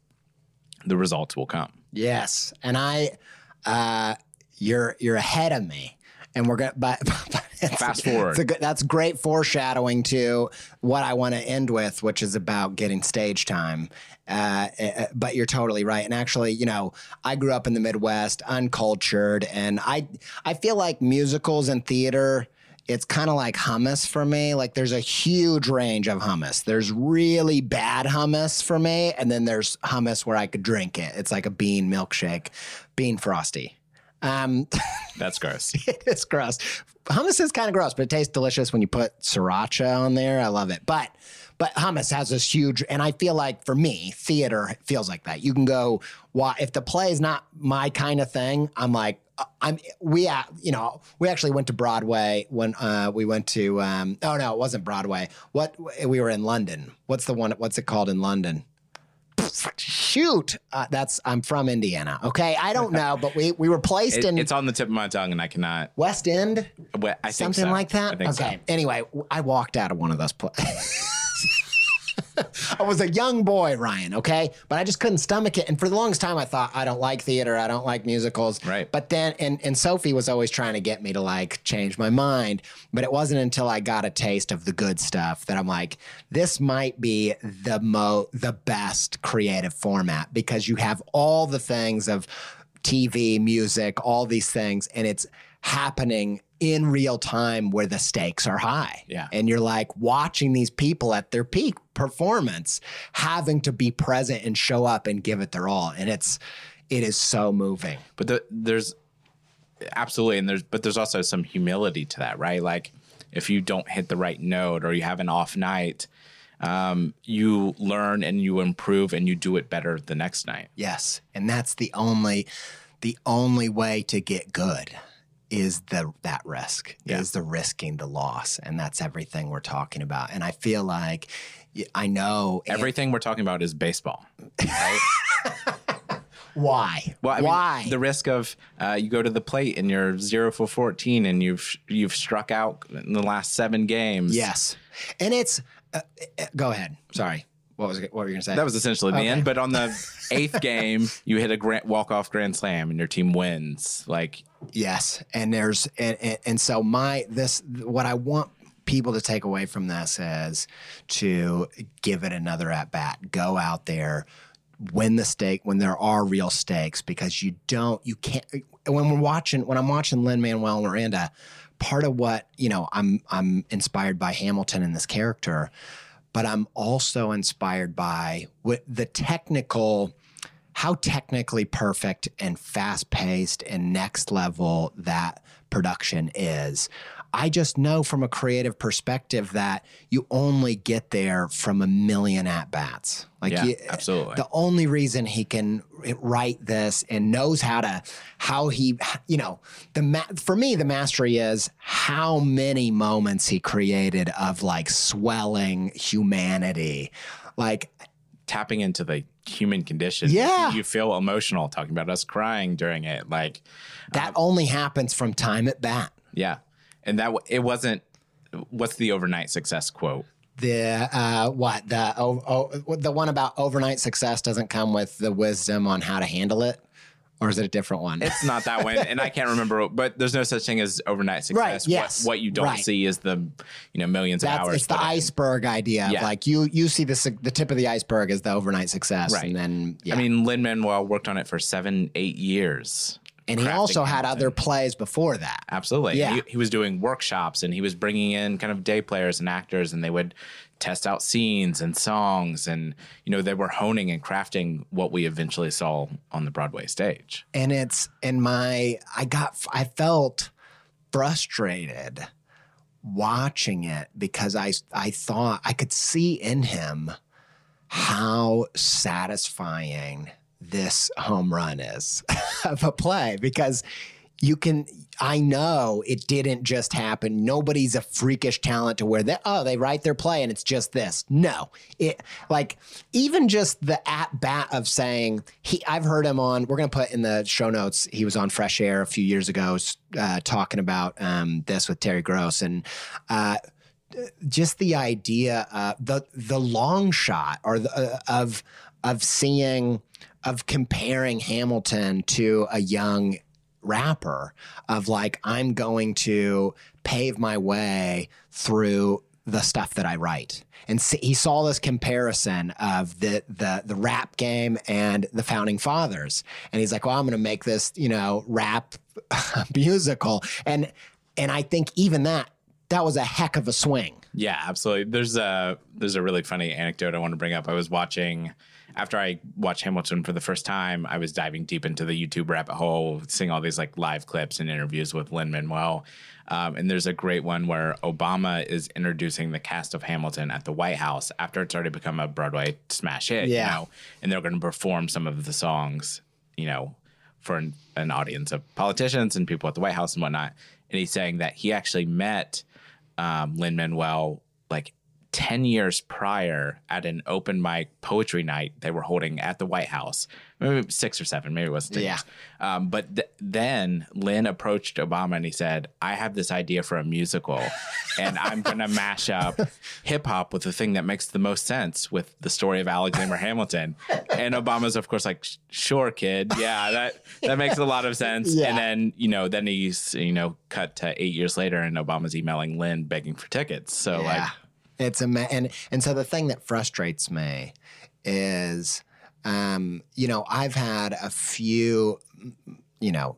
the results will come.
Yes, and I, uh, you're you're ahead of me, and we're gonna. But, but
Fast forward.
it's a that's great foreshadowing to what I want to end with, which is about getting stage time. Uh, uh, but you're totally right, and actually, you know, I grew up in the Midwest, uncultured, and I I feel like musicals and theater it's kind of like hummus for me. Like there's a huge range of hummus. There's really bad hummus for me, and then there's hummus where I could drink it. It's like a bean milkshake, bean frosty. Um,
That's gross.
it's gross. Hummus is kind of gross, but it tastes delicious when you put sriracha on there. I love it. But but hummus has this huge, and I feel like for me, theater feels like that. You can go, why if the play is not my kind of thing, I'm like, I'm we uh, you know we actually went to Broadway when uh, we went to um, oh no it wasn't Broadway what we were in London what's the one what's it called in London shoot uh, that's I'm from Indiana okay I don't know but we we were placed
It-
in
it's on the tip of my tongue, and I cannot.
West End
Well, I think
something
so.
like that.
Think so.
okay. Anyway, I walked out of one of those places. I was a young boy, Ryan. Okay, but I just couldn't stomach it. And for the longest time, I thought I don't like theater. I don't like musicals.
Right.
But then, and and Sophie was always trying to get me to like change my mind. But it wasn't until I got a taste of the good stuff that I'm like, this might be the mo the best creative format because you have all the things of TV, music, all these things, and it's happening in real time where the stakes are high.
Yeah.
And you're like watching these people at their peak performance having to be present and show up and give it their all. And it's it is so moving.
But the, there's absolutely, and there's but there's also some humility to that, right? Like if you don't hit the right note or you have an off night, um, you learn and you improve and you do it better the next night.
Yes. And that's the only the only way to get good is the that risk
Yeah.
is the risking the loss and that's everything we're talking about and i feel like i know
Everything we're talking about is baseball.
why
Well, I mean,
why
the risk of uh, you go to the plate and you're zero for fourteen and you've you've struck out in the last seven games.
yes and it's uh, uh, go ahead sorry what was what were you gonna say
That was essentially the
Okay.
end. But on the eighth game, you hit a grand, walk-off grand slam and your team wins. Like,
Yes, and there's and, and and so my this what I want people to take away from this is to give it another at bat. Go out there, win the stake when there are real stakes because you don't you can't when we're watching when I'm watching Lin Manuel Miranda. Part of what you know, I'm I'm inspired by Hamilton and this character, but I'm also inspired by what the technical how technically perfect and fast paced and next level that production is. I just know from a creative perspective that you only get there from a million at bats. Like
Yeah,
you-
absolutely.
The only reason he can write this and knows how to how he you know the ma- for me the mastery is how many moments he created of like swelling humanity. Like
tapping into the human condition.
Yeah.
You, you feel emotional talking about us crying during it. Like,
that um, only happens from time at bat.
yeah. And that it wasn't what's the overnight success quote?
the uh, what the oh, oh, the one about overnight success doesn't come with the wisdom on how to handle it or is it a different one?
It's not that one, and I can't remember. But there's no such thing as overnight success.
Right, yes.
What, what you don't
Right.
see is the you know millions
That's
of hours.
it's the
in.
iceberg idea.
Yeah.
Like you you see the the tip of the iceberg is the overnight success,
Right.
and then yeah.
I mean, Lin Manuel worked on it for seven, eight years.
And he also had other plays before that.
Absolutely.
Yeah.
He, he was doing workshops and he was bringing in kind of day players and actors and they would test out scenes and songs and you know they were honing and crafting what we eventually saw on the Broadway stage.
and it's and my I got I felt frustrated watching it because I I thought I could see in him how satisfying this home run is of a play because you can I know it didn't just happen. Nobody's a freakish talent to where they oh they write their play and it's just this. No. It like even just the at bat of saying he I've heard him on we're going to put in the show notes he was on Fresh Air a few years ago uh, talking about um, this with Terry Gross and uh, just the idea uh, the the long shot or the, uh, of of seeing of comparing Hamilton to a young rapper of like I'm going to pave my way through the stuff that I write. And see, he saw this comparison of the the the rap game and the founding fathers, and he's like, "Well, I'm going to make this, you know, rap musical." And and I think even that that was a heck of a swing.
Yeah, absolutely. There's a there's a really funny anecdote I want to bring up. I was watching after I watched Hamilton for the first time. I was diving deep into the YouTube rabbit hole, seeing all these like live clips and interviews with Lin Manuel. Um, and there's a great one where Obama is introducing the cast of Hamilton at the White House after it's already become a Broadway smash hit.
Yeah.
You know, and they're going to perform some of the songs. You know, for an, an audience of politicians and people at the White House and whatnot. And he's saying that he actually met um, Lin Manuel like 10 years prior at an open mic poetry night they were holding at the White House. Maybe six or seven, maybe it was 10
Yeah.
years. Um, but th- then Lin approached Obama and he said, I have this idea for a musical and I'm going to mash up hip hop with the thing that makes the most sense with the story of Alexander Hamilton. And Obama's, of course, like, sure, kid. Yeah, that, that makes a lot of sense.
Yeah.
And then, you know, then he's, you know, cut to eight years later and Obama's emailing Lin begging for tickets. So, like,
it's a ma- and and so the thing that frustrates me is um you know I've had a few you know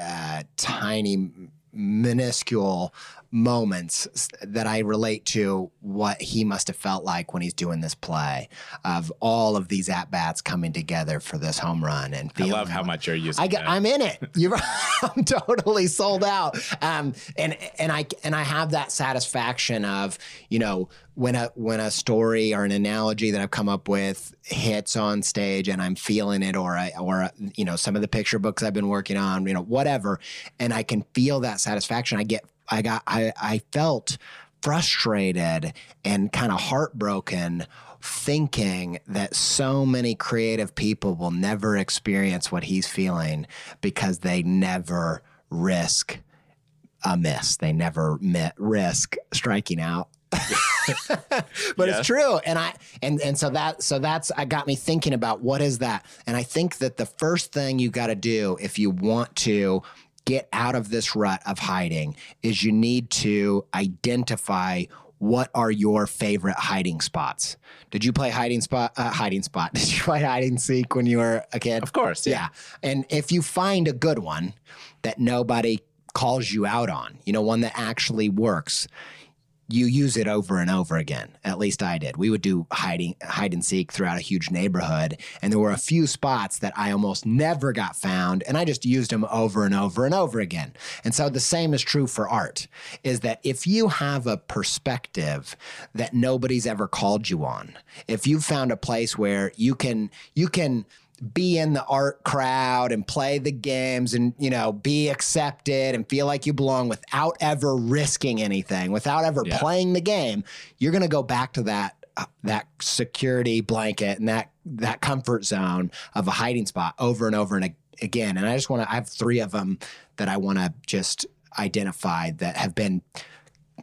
uh, tiny minuscule moments that I relate to what he must have felt like when he's doing this play of all of these at bats coming together for this home run and
I love how much you're using
I. I'm in it. You're, I'm totally sold out. Um, and and I and I have that satisfaction of you know when a when a story or an analogy that I've come up with hits on stage and I'm feeling it, or I or you know some of the picture books I've been working on, you know whatever, and I can feel that satisfaction. I get I got I I felt frustrated and kind of heartbroken thinking that so many creative people will never experience what he's feeling because they never risk a miss. They never risk striking out. but
Yeah.
it's true and i and and so that so that's i got me thinking about what is that and i think that the first thing you got to do if you want to get out of this rut of hiding is you need to identify what are your favorite hiding spots did you play hiding spot uh, hiding spot did you play hide and seek when you were a kid
of course.
yeah. And if you find a good one that nobody calls you out on, you know, one that actually works, you use it over and over again. At least I did. We would do hiding hide and seek throughout a huge neighborhood, and there were a few spots that I almost never got found, and I just used them over and over and over again. And so the same is true for art is that if you have a perspective that nobody's ever called you on, if you've found a place where you can you can be in the art crowd and play the games and you know be accepted and feel like you belong without ever risking anything without ever
Yeah.
playing the game you're going to go back to that uh, that security blanket and that that comfort zone of a hiding spot over and over and ag- again and i just want to i have three of them that i want to just identify that have been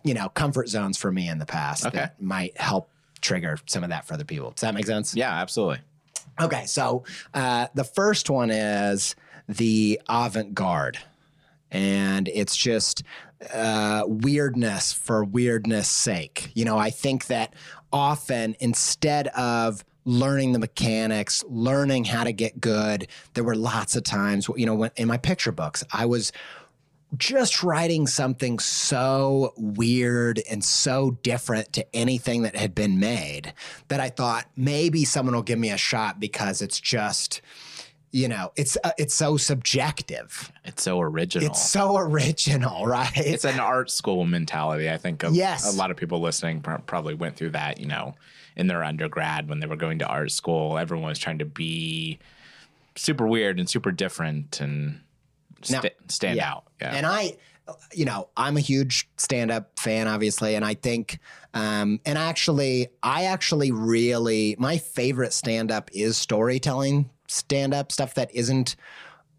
you know, comfort zones for me in the past
Okay.
that might help trigger some of that for other people. Does that make sense?
Yeah, absolutely.
Okay, so uh, the first one is the avant garde, and it's just uh, weirdness for weirdness sake. You know, I think that often instead of learning the mechanics, learning how to get good, there were lots of times, you know, when, in my picture books, I was just writing something so weird and so different to anything that had been made that I thought maybe someone will give me a shot because it's just you know it's uh, it's so subjective
It's so original.
it's so original right
it's an art school mentality. I think of
Yes.
a lot of people listening probably went through that. You know, in their undergrad when they were going to art school, everyone was trying to be super weird and super different and
Now-
sta- stand
yeah.
out. Yeah,
And I, you know, I'm a huge stand up fan, obviously. And I think, um, and actually, I actually really, my favorite stand up is storytelling stand up stuff that isn't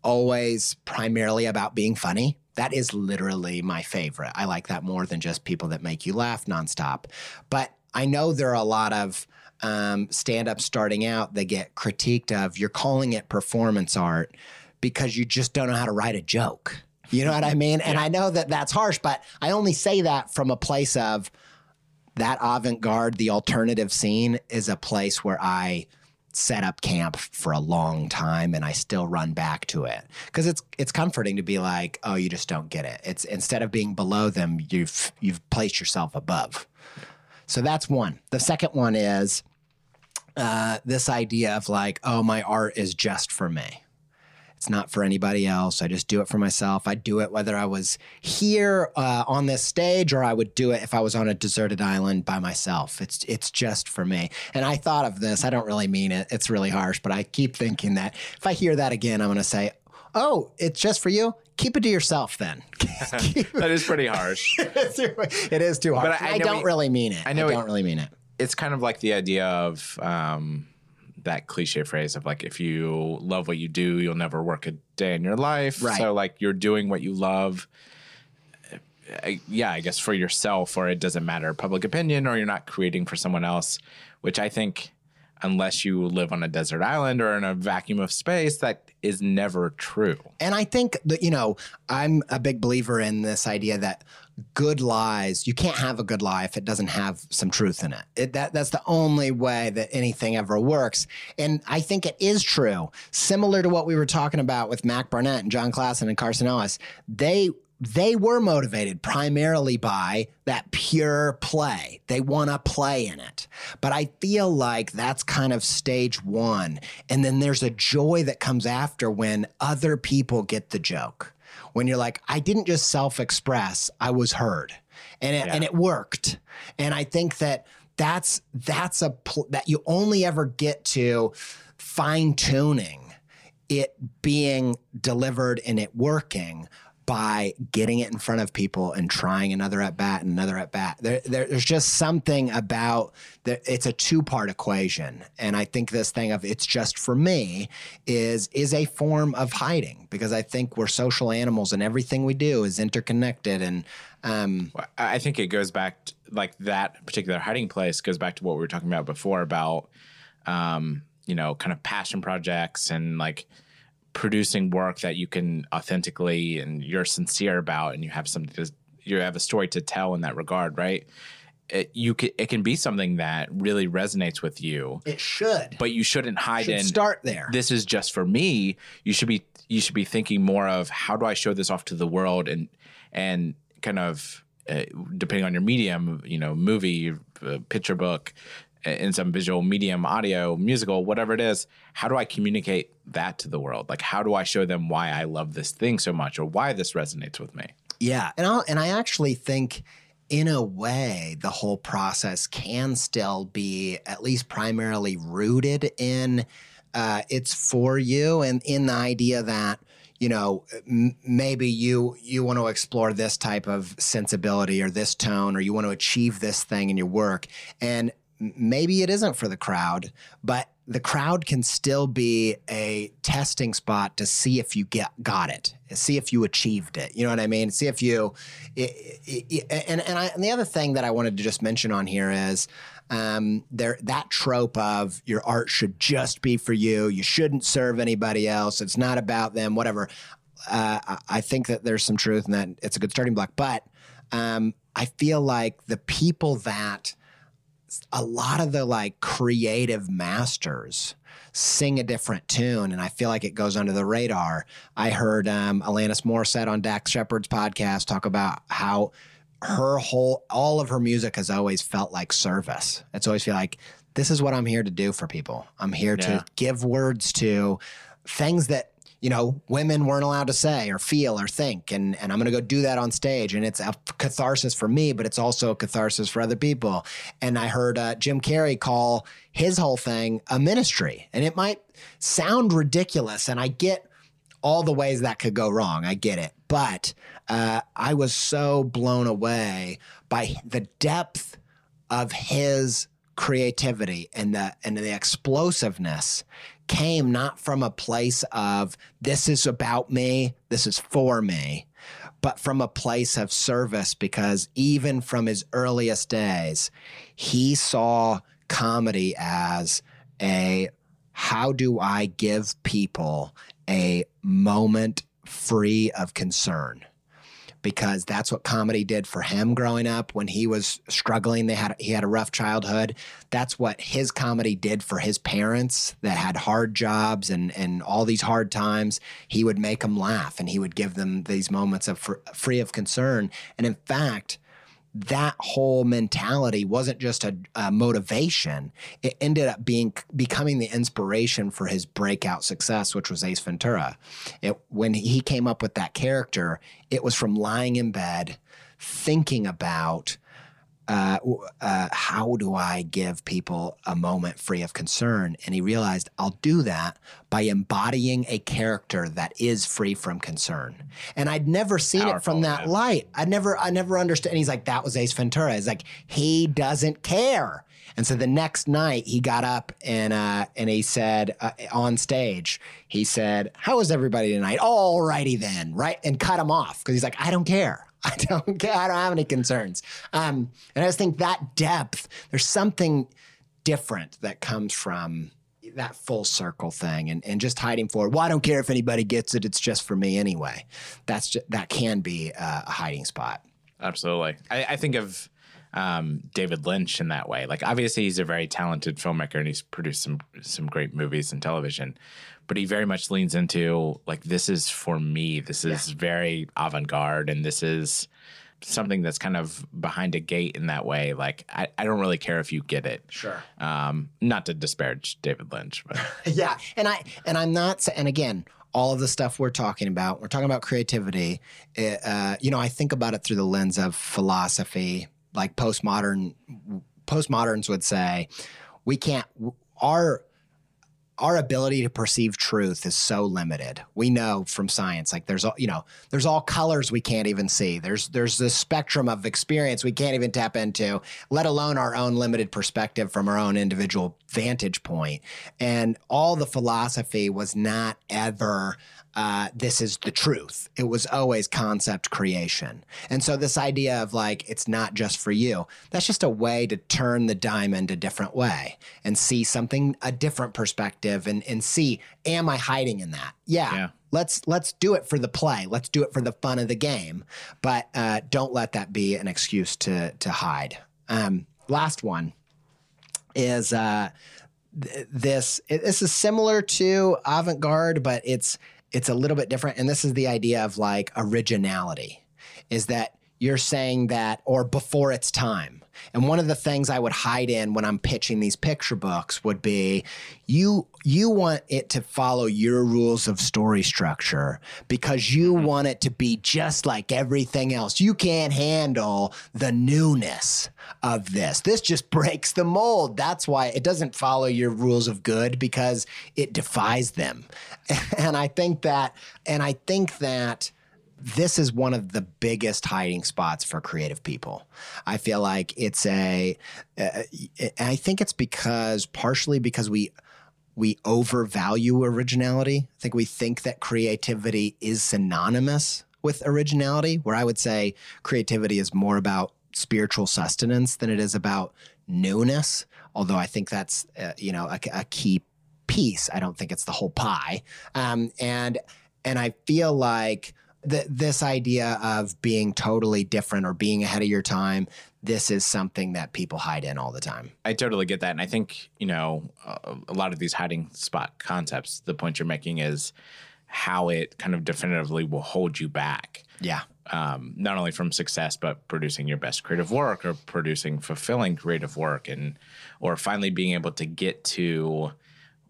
always primarily about being funny. That is literally my favorite. I like that more than just people that make you laugh nonstop. But I know there are a lot of um, stand up starting out that get critiqued of you're calling it performance art because you just don't know how to write a joke. You know what I mean? And I know that that's harsh, but I only say that from a place of that avant garde, the alternative scene is a place where I set up camp for a long time and I still run back to it because it's it's comforting to be like, oh, you just don't get it. It's instead of being below them, you've you've placed yourself above. So that's one. The second one is uh, this idea of like, oh, my art is just for me. It's not for anybody else. I just do it for myself. I do it whether I was here uh, on this stage or I would do it if I was on a deserted island by myself. It's it's just for me. And I thought of this. I don't really mean it. It's really harsh, but I keep thinking that if I hear that again, I'm going to say, "Oh, it's just for you." Keep it to yourself then.
that is pretty harsh.
it is too hard.
But I- I
I, don't really mean it. I,
know it-
don't really mean it.
it's kind of like the idea of um, that cliche phrase of like, if you love what you do, you'll never work a day in your life.
Right.
So like, you're doing what you love. Uh, yeah, I guess for yourself, or it doesn't matter public opinion, or you're not creating for someone else. Which I think, unless you live on a desert island or in a vacuum of space, that is never true.
And I think that, you know, I'm a big believer in this idea that good lies, you can't have a good lie if it doesn't have some truth in it. it that, that's the only way that anything ever works. And I think it is true. Similar to what we were talking about with Mac Barnett and Jon Klassen and Carson Ellis, they they were motivated primarily by that pure play. They want to play in it. But I feel like that's kind of stage one. And then there's a joy that comes after when other people get the joke. When you're like, I didn't just self express, I was heard. And it, and it worked. And I think that that's that's a pl- that you only ever get to fine tuning it being delivered and it working by getting it in front of people and trying another at bat and another at bat. There, there, there's just something about that. It's a two part equation, and I think this thing of it's just for me is is a form of hiding because I think we're social animals and everything we do is interconnected and. Um,
I think it goes back to, like that particular hiding place goes back to what we were talking about before about um, you know kind of passion projects and like producing work that you can authentically and you're sincere about and you have something to you have a story to tell in that regard right? It, you can, it can be something that really resonates with you.
It should,
but you shouldn't hide
should
in
start there.
this is just for me. You should be you should be thinking more of how do i show this off to the world? And and kind of uh, depending on your medium you know movie uh, picture book in some visual medium audio musical whatever it is how do i communicate that to the world? Like how do i show them why i love this thing so much or why this resonates with me?
Yeah, and I'll, and I actually think, in a way, the whole process can still be at least primarily rooted in uh, it's for you and in the idea that you know m- maybe you you want to explore this type of sensibility or this tone or you want to achieve this thing in your work. And maybe it isn't for the crowd but the crowd can still be a testing spot to see if you get got it, see if you achieved it. You know what I mean? See if you. It, it, it, and and, I, and the other thing that I wanted to just mention on here is um, there that trope of your art should just be for you. You shouldn't serve anybody else. It's not about them. Whatever. Uh, I think that there's some truth in that. It's a good starting block, but um, I feel like the people that a lot of the like creative masters sing a different tune, and I feel like it goes under the radar. I heard um, Alanis Morissette on Dax Shepard's podcast talk about how her whole all of her music has always felt like service. It's always feel like this is what I'm here to do for people. I'm here yeah. to give words to things that you know, women weren't allowed to say or feel or think. And, and I'm going to go do that on stage. And it's a catharsis for me, but it's also a catharsis for other people. And I heard uh, Jim Carrey call his whole thing a ministry. And it might sound ridiculous. And I get all the ways that could go wrong. I get it. But uh, I was so blown away by the depth of his creativity and the and the explosiveness came not from a place of this is about me, this is for me, but from a place of service because even from his earliest days, he saw comedy as a how do I give people a moment free of concern? Because that's what comedy did for him growing up when he was struggling. They had he had a rough childhood. That's what his comedy did for his parents that had hard jobs and and all these hard times. He would make them laugh and he would give them these moments of fr- free of concern. And in fact, that whole mentality wasn't just a, a, motivation. It ended up being becoming the inspiration for his breakout success, which was Ace Ventura. It, when he came up with that character, it was from lying in bed, thinking about uh, uh, how do I give people a moment free of concern? And he realized I'll do that by embodying a character that is free from concern. And I'd never seen Powerful, it from that man. light. I never, I never understood. And he's like, that was Ace Ventura. He's like he doesn't care. And so the next night he got up and uh, and he said uh, on stage, he said, "How is everybody tonight?" All righty then, right? And cut him off because he's like, "I don't care. I don't care. I don't have any concerns. Um, and I just think that depth, there's something different that comes from that full circle thing and, and just hiding forward. Well, I don't care if anybody gets it. It's just for me anyway. That's just, that can be a, a hiding spot.
Absolutely. I, I think of um, David Lynch in that way. Like obviously he's a very talented filmmaker and he's produced some some great movies and television but he very much leans into like this is for me. This is yeah. very avant-garde and this is something that's kind of behind a gate in that way. Like I, I don't really care if you get it.
Sure.
Um, not to disparage David Lynch, but
yeah. And I and I'm not and again, all of the stuff we're talking about, we're talking about creativity. Eh, uh, you know, I think about it through the lens of philosophy. Like postmodern postmoderns would say, we can't our our ability to perceive truth is so limited. We know from science, like there's all you know, there's all colors we can't even see. There's there's this spectrum of experience we can't even tap into, let alone our own limited perspective from our own individual vantage point. And all the philosophy was not ever uh, this is the truth. It was always concept creation. And so, this idea of like, it's not just for you, that's just a way to turn the diamond a different way and see something, a different perspective and, and see, am I hiding in that? Yeah. yeah. Let's let's do it for the play. Let's do it for the fun of the game, but uh, don't let that be an excuse to to hide. Um, last one is uh, th- this. This is similar to avant garde, but it's it's a little bit different. And this is the idea of like originality is that you're saying that, or before its time. And one of the things I would hide in when I'm pitching these picture books would be you you want it to follow your rules of story structure because you mm-hmm. want it to be just like everything else. You can't handle the newness of this. This just breaks the mold. That's why it doesn't follow your rules of good because it defies them. And I think that and I think that this is one of the biggest hiding spots for creative people. I feel like it's a. Uh, I think it's because partially because we we overvalue originality. I think we think that creativity is synonymous with originality, where I would say creativity is more about spiritual sustenance than it is about newness. Although I think that's uh, you know a, a, key piece. I don't think it's the whole pie. Um, and and I feel like th- this idea of being totally different or being ahead of your time this is something that people hide in all the time.
I totally get that. And I think, you know, uh, a lot of these hiding spot concepts, the point you're making is how it kind of definitively will hold you back.
Yeah.
Um, not only from success, but producing your best creative work or producing fulfilling creative work and, or finally being able to get to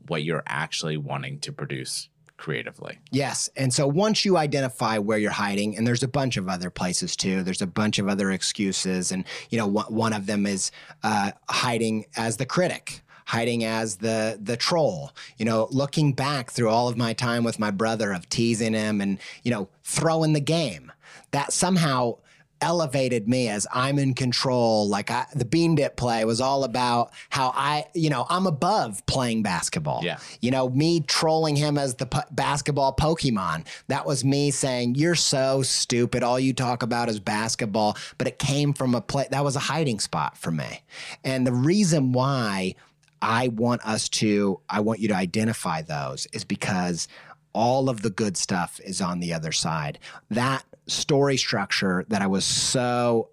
what you're actually wanting to produce creatively.
Yes. And so once you identify where you're hiding, and there's a bunch of other places too, there's a bunch of other excuses. And, you know, one of them is uh, hiding as the critic hiding as the the troll you know looking back through all of my time with my brother of teasing him and you know throwing the game that somehow elevated me as I'm in control. Like I, the bean dip play was all about how I, you know, I'm above playing basketball.
Yeah.
You know, me trolling him as the basketball Pokemon. That was me saying, "You're so stupid. All you talk about is basketball." But it came from a play that was a hiding spot for me. And the reason why I want us to, I want you to identify those is because all of the good stuff is on the other side. That story structure that I was so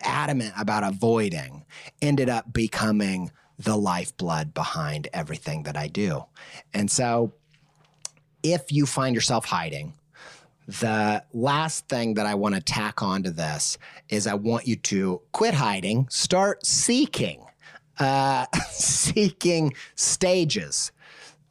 adamant about avoiding ended up becoming the lifeblood behind everything that I do. And so if you find yourself hiding, the last thing that I want to tack onto this is I want you to quit hiding, start seeking, uh, seeking stages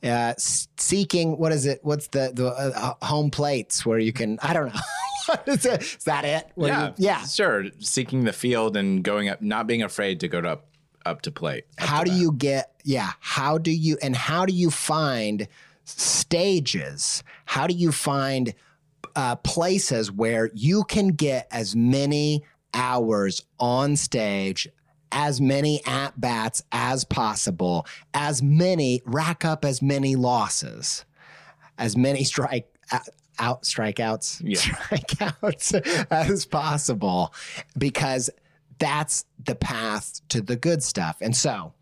uh, seeking what is it? What's the the uh, home plates where you can? I don't know. is, it, is that it?
Yeah,
you, yeah,
sure. Seeking the field and going up, not being afraid to go to up, up to plate.
Up how to do that. you get? Yeah, how do you and how do you find stages? How do you find uh, places where you can get as many hours on stage as many at bats as possible, as many, rack up as many losses, as many strike out strikeouts,
yeah.
strikeouts as possible, because that's the path to the good stuff. And so,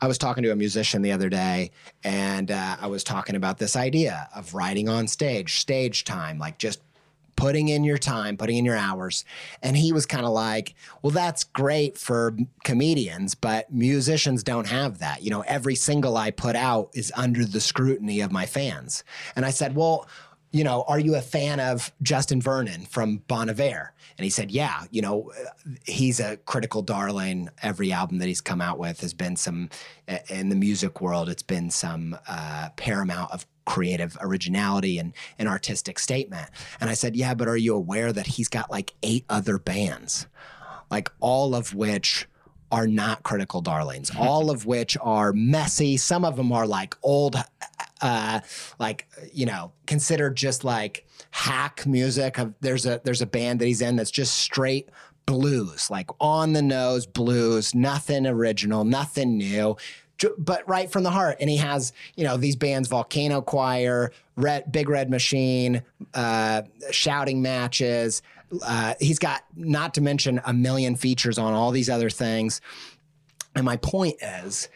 I was talking to a musician the other day, and uh, I was talking about this idea of writing on stage, stage time, like just putting in your time, putting in your hours. And he was kind of like, well, that's great for comedians, but musicians don't have that. You know, every single I put out is under the scrutiny of my fans. And I said, well, you know, are you a fan of Justin Vernon from Bon Iver? And he said, yeah, you know, he's a critical darling. Every album that he's come out with has been some, in the music world, it's been some uh, paramount of creative originality and an artistic statement. And I said, Yeah, but are you aware that he's got like eight other bands, like all of which are not critical darlings, all of which are messy. Some of them are like old, uh, like, you know, considered just like hack music. Of there's a there's a band that he's in that's just straight blues, like on the nose blues, nothing original, nothing new but right from the heart. And he has, you know, these bands, Volcano Choir, Red, Big Red Machine, uh, shouting matches. Uh, he's got, not to mention, a million features on all these other things. And my point is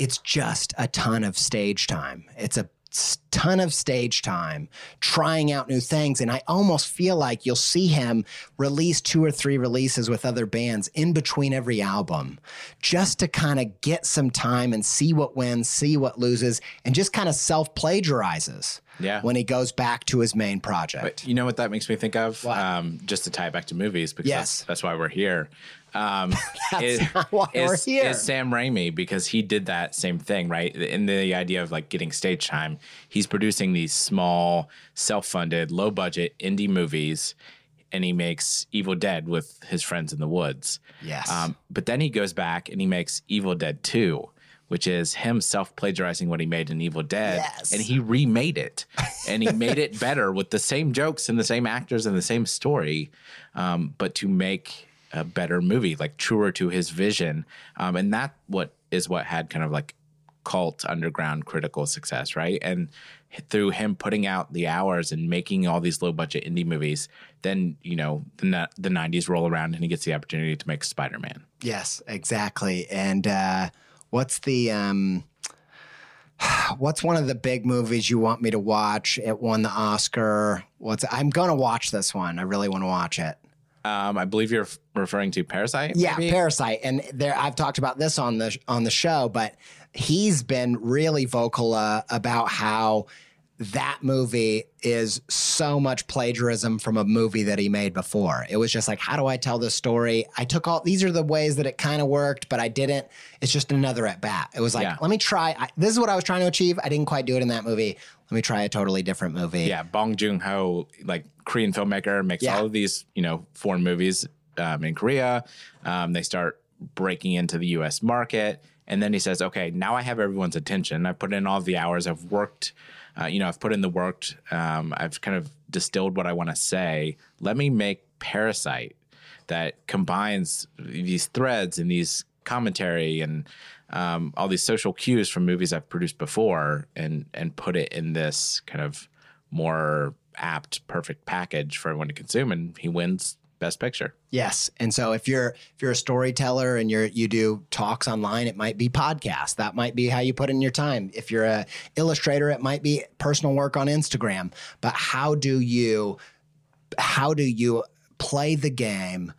it's just a ton of stage time. It's a ton of stage time trying out new things and i almost feel like you'll see him release two or three releases with other bands in between every album just to kind of get some time and see what wins see what loses and just kind of self plagiarizes
yeah.
when he goes back to his main project.
But you know what that makes me think of? Um, just to tie it back to movies, because yes. that's, that's why we're here. Um,
is, is.
Is Sam Raimi because he did that same thing, right? In the idea of like getting stage time, he's producing these small, self-funded, low-budget indie movies, and he makes Evil Dead with his friends in the woods.
Yes. Um,
but then he goes back and he makes Evil Dead Two which is him self plagiarizing what he made in Evil Dead.
Yes.
And he remade it. and he made it better with the same jokes and the same actors and the same story, um, but to make a better movie, like truer to his vision. Um, and that what is what had kind of like cult underground critical success, right? And through him putting out the hours and making all these low budget indie movies, then you know the the '90s roll around and he gets the opportunity to make Spider Man.
Yes, exactly. And uh, what's the um, what's one of the big movies you want me to watch? It won the Oscar. What's I'm gonna watch this one. I really want to watch it.
Um, I believe you're referring to Parasite.
Yeah,
maybe?
Parasite, and there I've talked about this on the on the show, but he's been really vocal uh, about how that movie is so much plagiarism from a movie that he made before. It was just like, how do I tell this story? I took all these are the ways that it kind of worked, but I didn't. It's just another at bat. It was like,
Yeah.
let me try. I, this is what I was trying to achieve. I didn't quite do it in that movie. Let me try a totally different movie.
Yeah, Bong Joon Ho, like Korean filmmaker, makes
Yeah.
all of these, you know, foreign movies um, in Korea. Um, they start breaking into the U.S. market, and then he says, "Okay, now I have everyone's attention. I've put in all the hours. I've worked, uh, you know, I've put in the work. Um, I've kind of distilled what I want to say. Let me make Parasite that combines these threads and these commentary and um, all these social cues from movies I've produced before, and and put it in this kind of more apt, perfect package for everyone to consume, and he wins Best Picture.
Yes. And so if you're if you're a storyteller and you're you do talks online, it might be podcast. That might be how you put in your time. If you're a illustrator, it might be personal work on Instagram. But how do you how do you play the game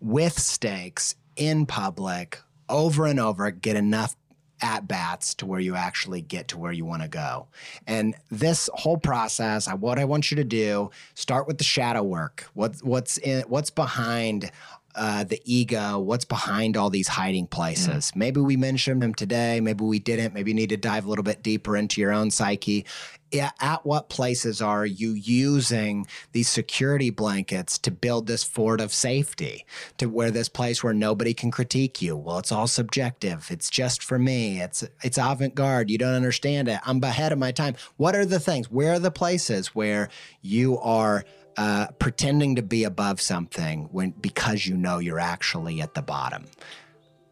with stakes in public over and over, get enough at bats to where you actually get to where you want to go. And this whole process, what I want you to do, start with the shadow work. What, what's in, what's behind uh, the ego? What's behind all these hiding places? Maybe we mentioned them today. Maybe we didn't. Maybe you need to dive a little bit deeper into your own psyche. Yeah, At what places are you using these security blankets to build this fort of safety to where this place where nobody can critique you? Well, it's all subjective. It's just for me. It's it's avant-garde. You don't understand it. I'm ahead of my time. What are the things? Where are the places where you are uh, pretending to be above something when because you know you're actually at the bottom?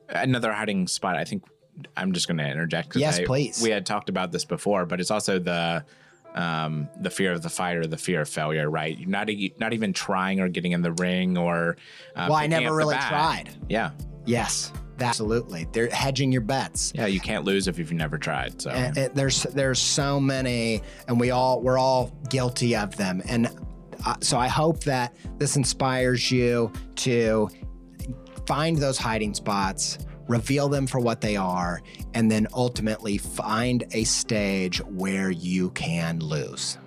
Another hiding spot, I think. I'm just going to interject.
Yes,
I-
please.
We had talked about this before, but it's also the um, the fear of the fight or the fear of failure, right? You're not not even trying or getting in the ring or. Uh,
Well, I never really tried.
Yeah,
Yes, absolutely. They're hedging your bets.
yeah. You can't lose if you've never tried. So
And it, there's there's so many, and we all we're all guilty of them. And so I hope that this inspires you to find those hiding spots, reveal them for what they are, and then ultimately find a stage where you can lose.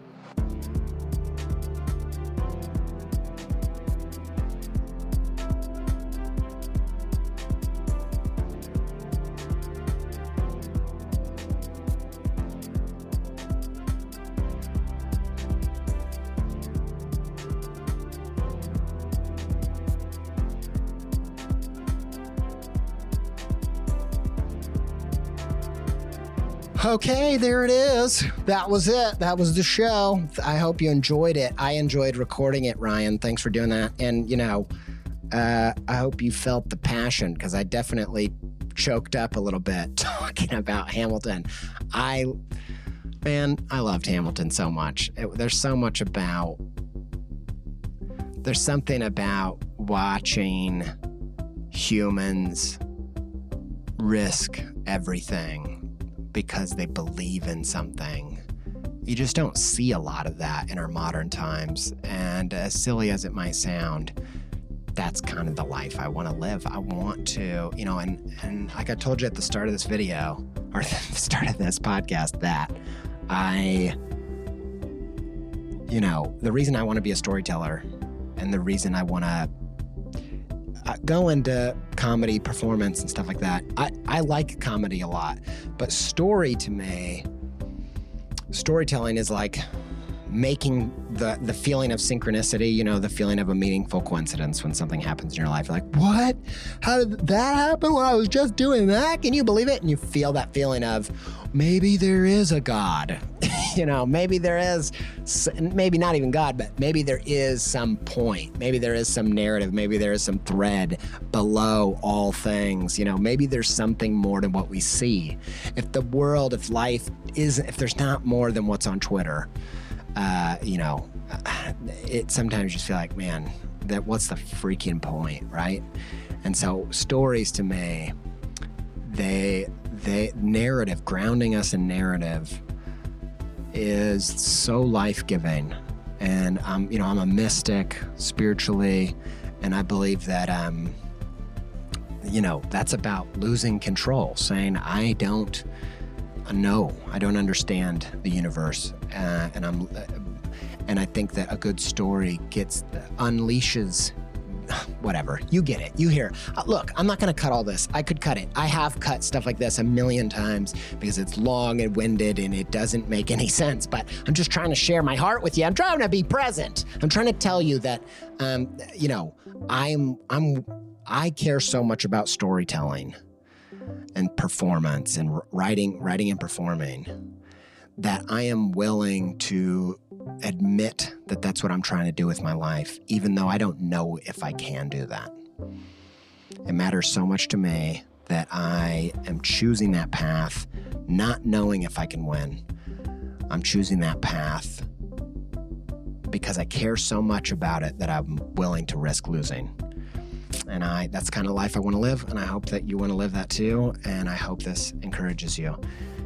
Okay, there it is. That was it. That was the show. I hope you enjoyed it. I enjoyed recording it, Ryan. Thanks for doing that. And, you know, uh, I hope you felt the passion because I definitely choked up a little bit talking about Hamilton. I, man, I loved Hamilton so much. It, there's so much about, there's something about watching humans risk everything because they believe in something. You just don't see a lot of that in our modern times. And as silly as it might sound, that's kind of the life I want to live. I want to, you know, and and like I told you at the start of this video or the start of this podcast that I you know, the reason I want to be a storyteller and the reason I want to go into comedy performance and stuff like that. I, I like comedy a lot, but story to me, storytelling is like making the the feeling of synchronicity, you know, the feeling of a meaningful coincidence when something happens in your life. You're like, what? How did that happen when I was just doing that? Can you believe it? And you feel that feeling of maybe there is a God. you know, maybe there is, maybe not even God, but maybe there is some point. Maybe there is some narrative. Maybe there is some thread below all things. You know, maybe there's something more than what we see. If the world, if life isn't, if there's not more than what's on Twitter, uh, you know, it sometimes just feel like, man, that what's the freaking point, right? And so stories to me, they they narrative grounding us in narrative is so life-giving and i'm you know i'm a mystic spiritually and i believe that um you know that's about losing control saying i don't know i don't understand the universe uh, and i'm and i think that a good story gets unleashes whatever. You get it. You hear. Uh, look, I'm not to cut all this. I could cut it. I have cut stuff like this a million times because it's long and winded and it doesn't make any sense. But I'm just trying to share my heart with you. I'm trying to be present. I'm trying to tell you that, um, you know, I'm I'm I care so much about storytelling and performance and writing, writing and performing that I am willing to admit that that's what I'm trying to do with my life, even though I don't know if I can do that. It matters so much to me that I am choosing that path, not knowing if I can win. I'm choosing that path because I care so much about it that I'm willing to risk losing. And I that's kind of life I want to live and I hope that you want to live that too and I hope this encourages you.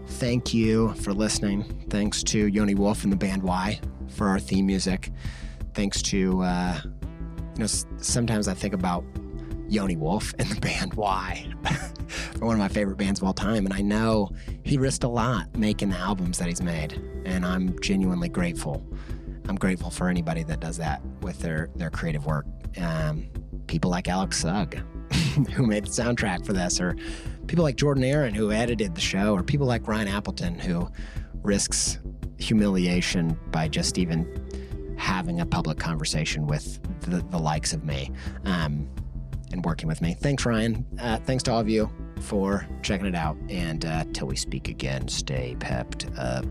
Thank you for listening. Thanks to Yoni Wolf and the band Y for our theme music. Thanks to, uh, you know, sometimes I think about Yoni Wolf and the band Y. for one of my favorite bands of all time. And I know he risked a lot making the albums that he's made. And I'm genuinely grateful. I'm grateful for anybody that does that with their, their creative work. Um, people like Alex Sugg, who made the soundtrack for this, or people like Jordan Aaron, who edited the show, or people like Ryan Appleton, who risks humiliation by just even having a public conversation with the, the likes of me um, and working with me. Thanks, Ryan. Uh, thanks to all of you for checking it out. And uh, till we speak again, stay pepped up.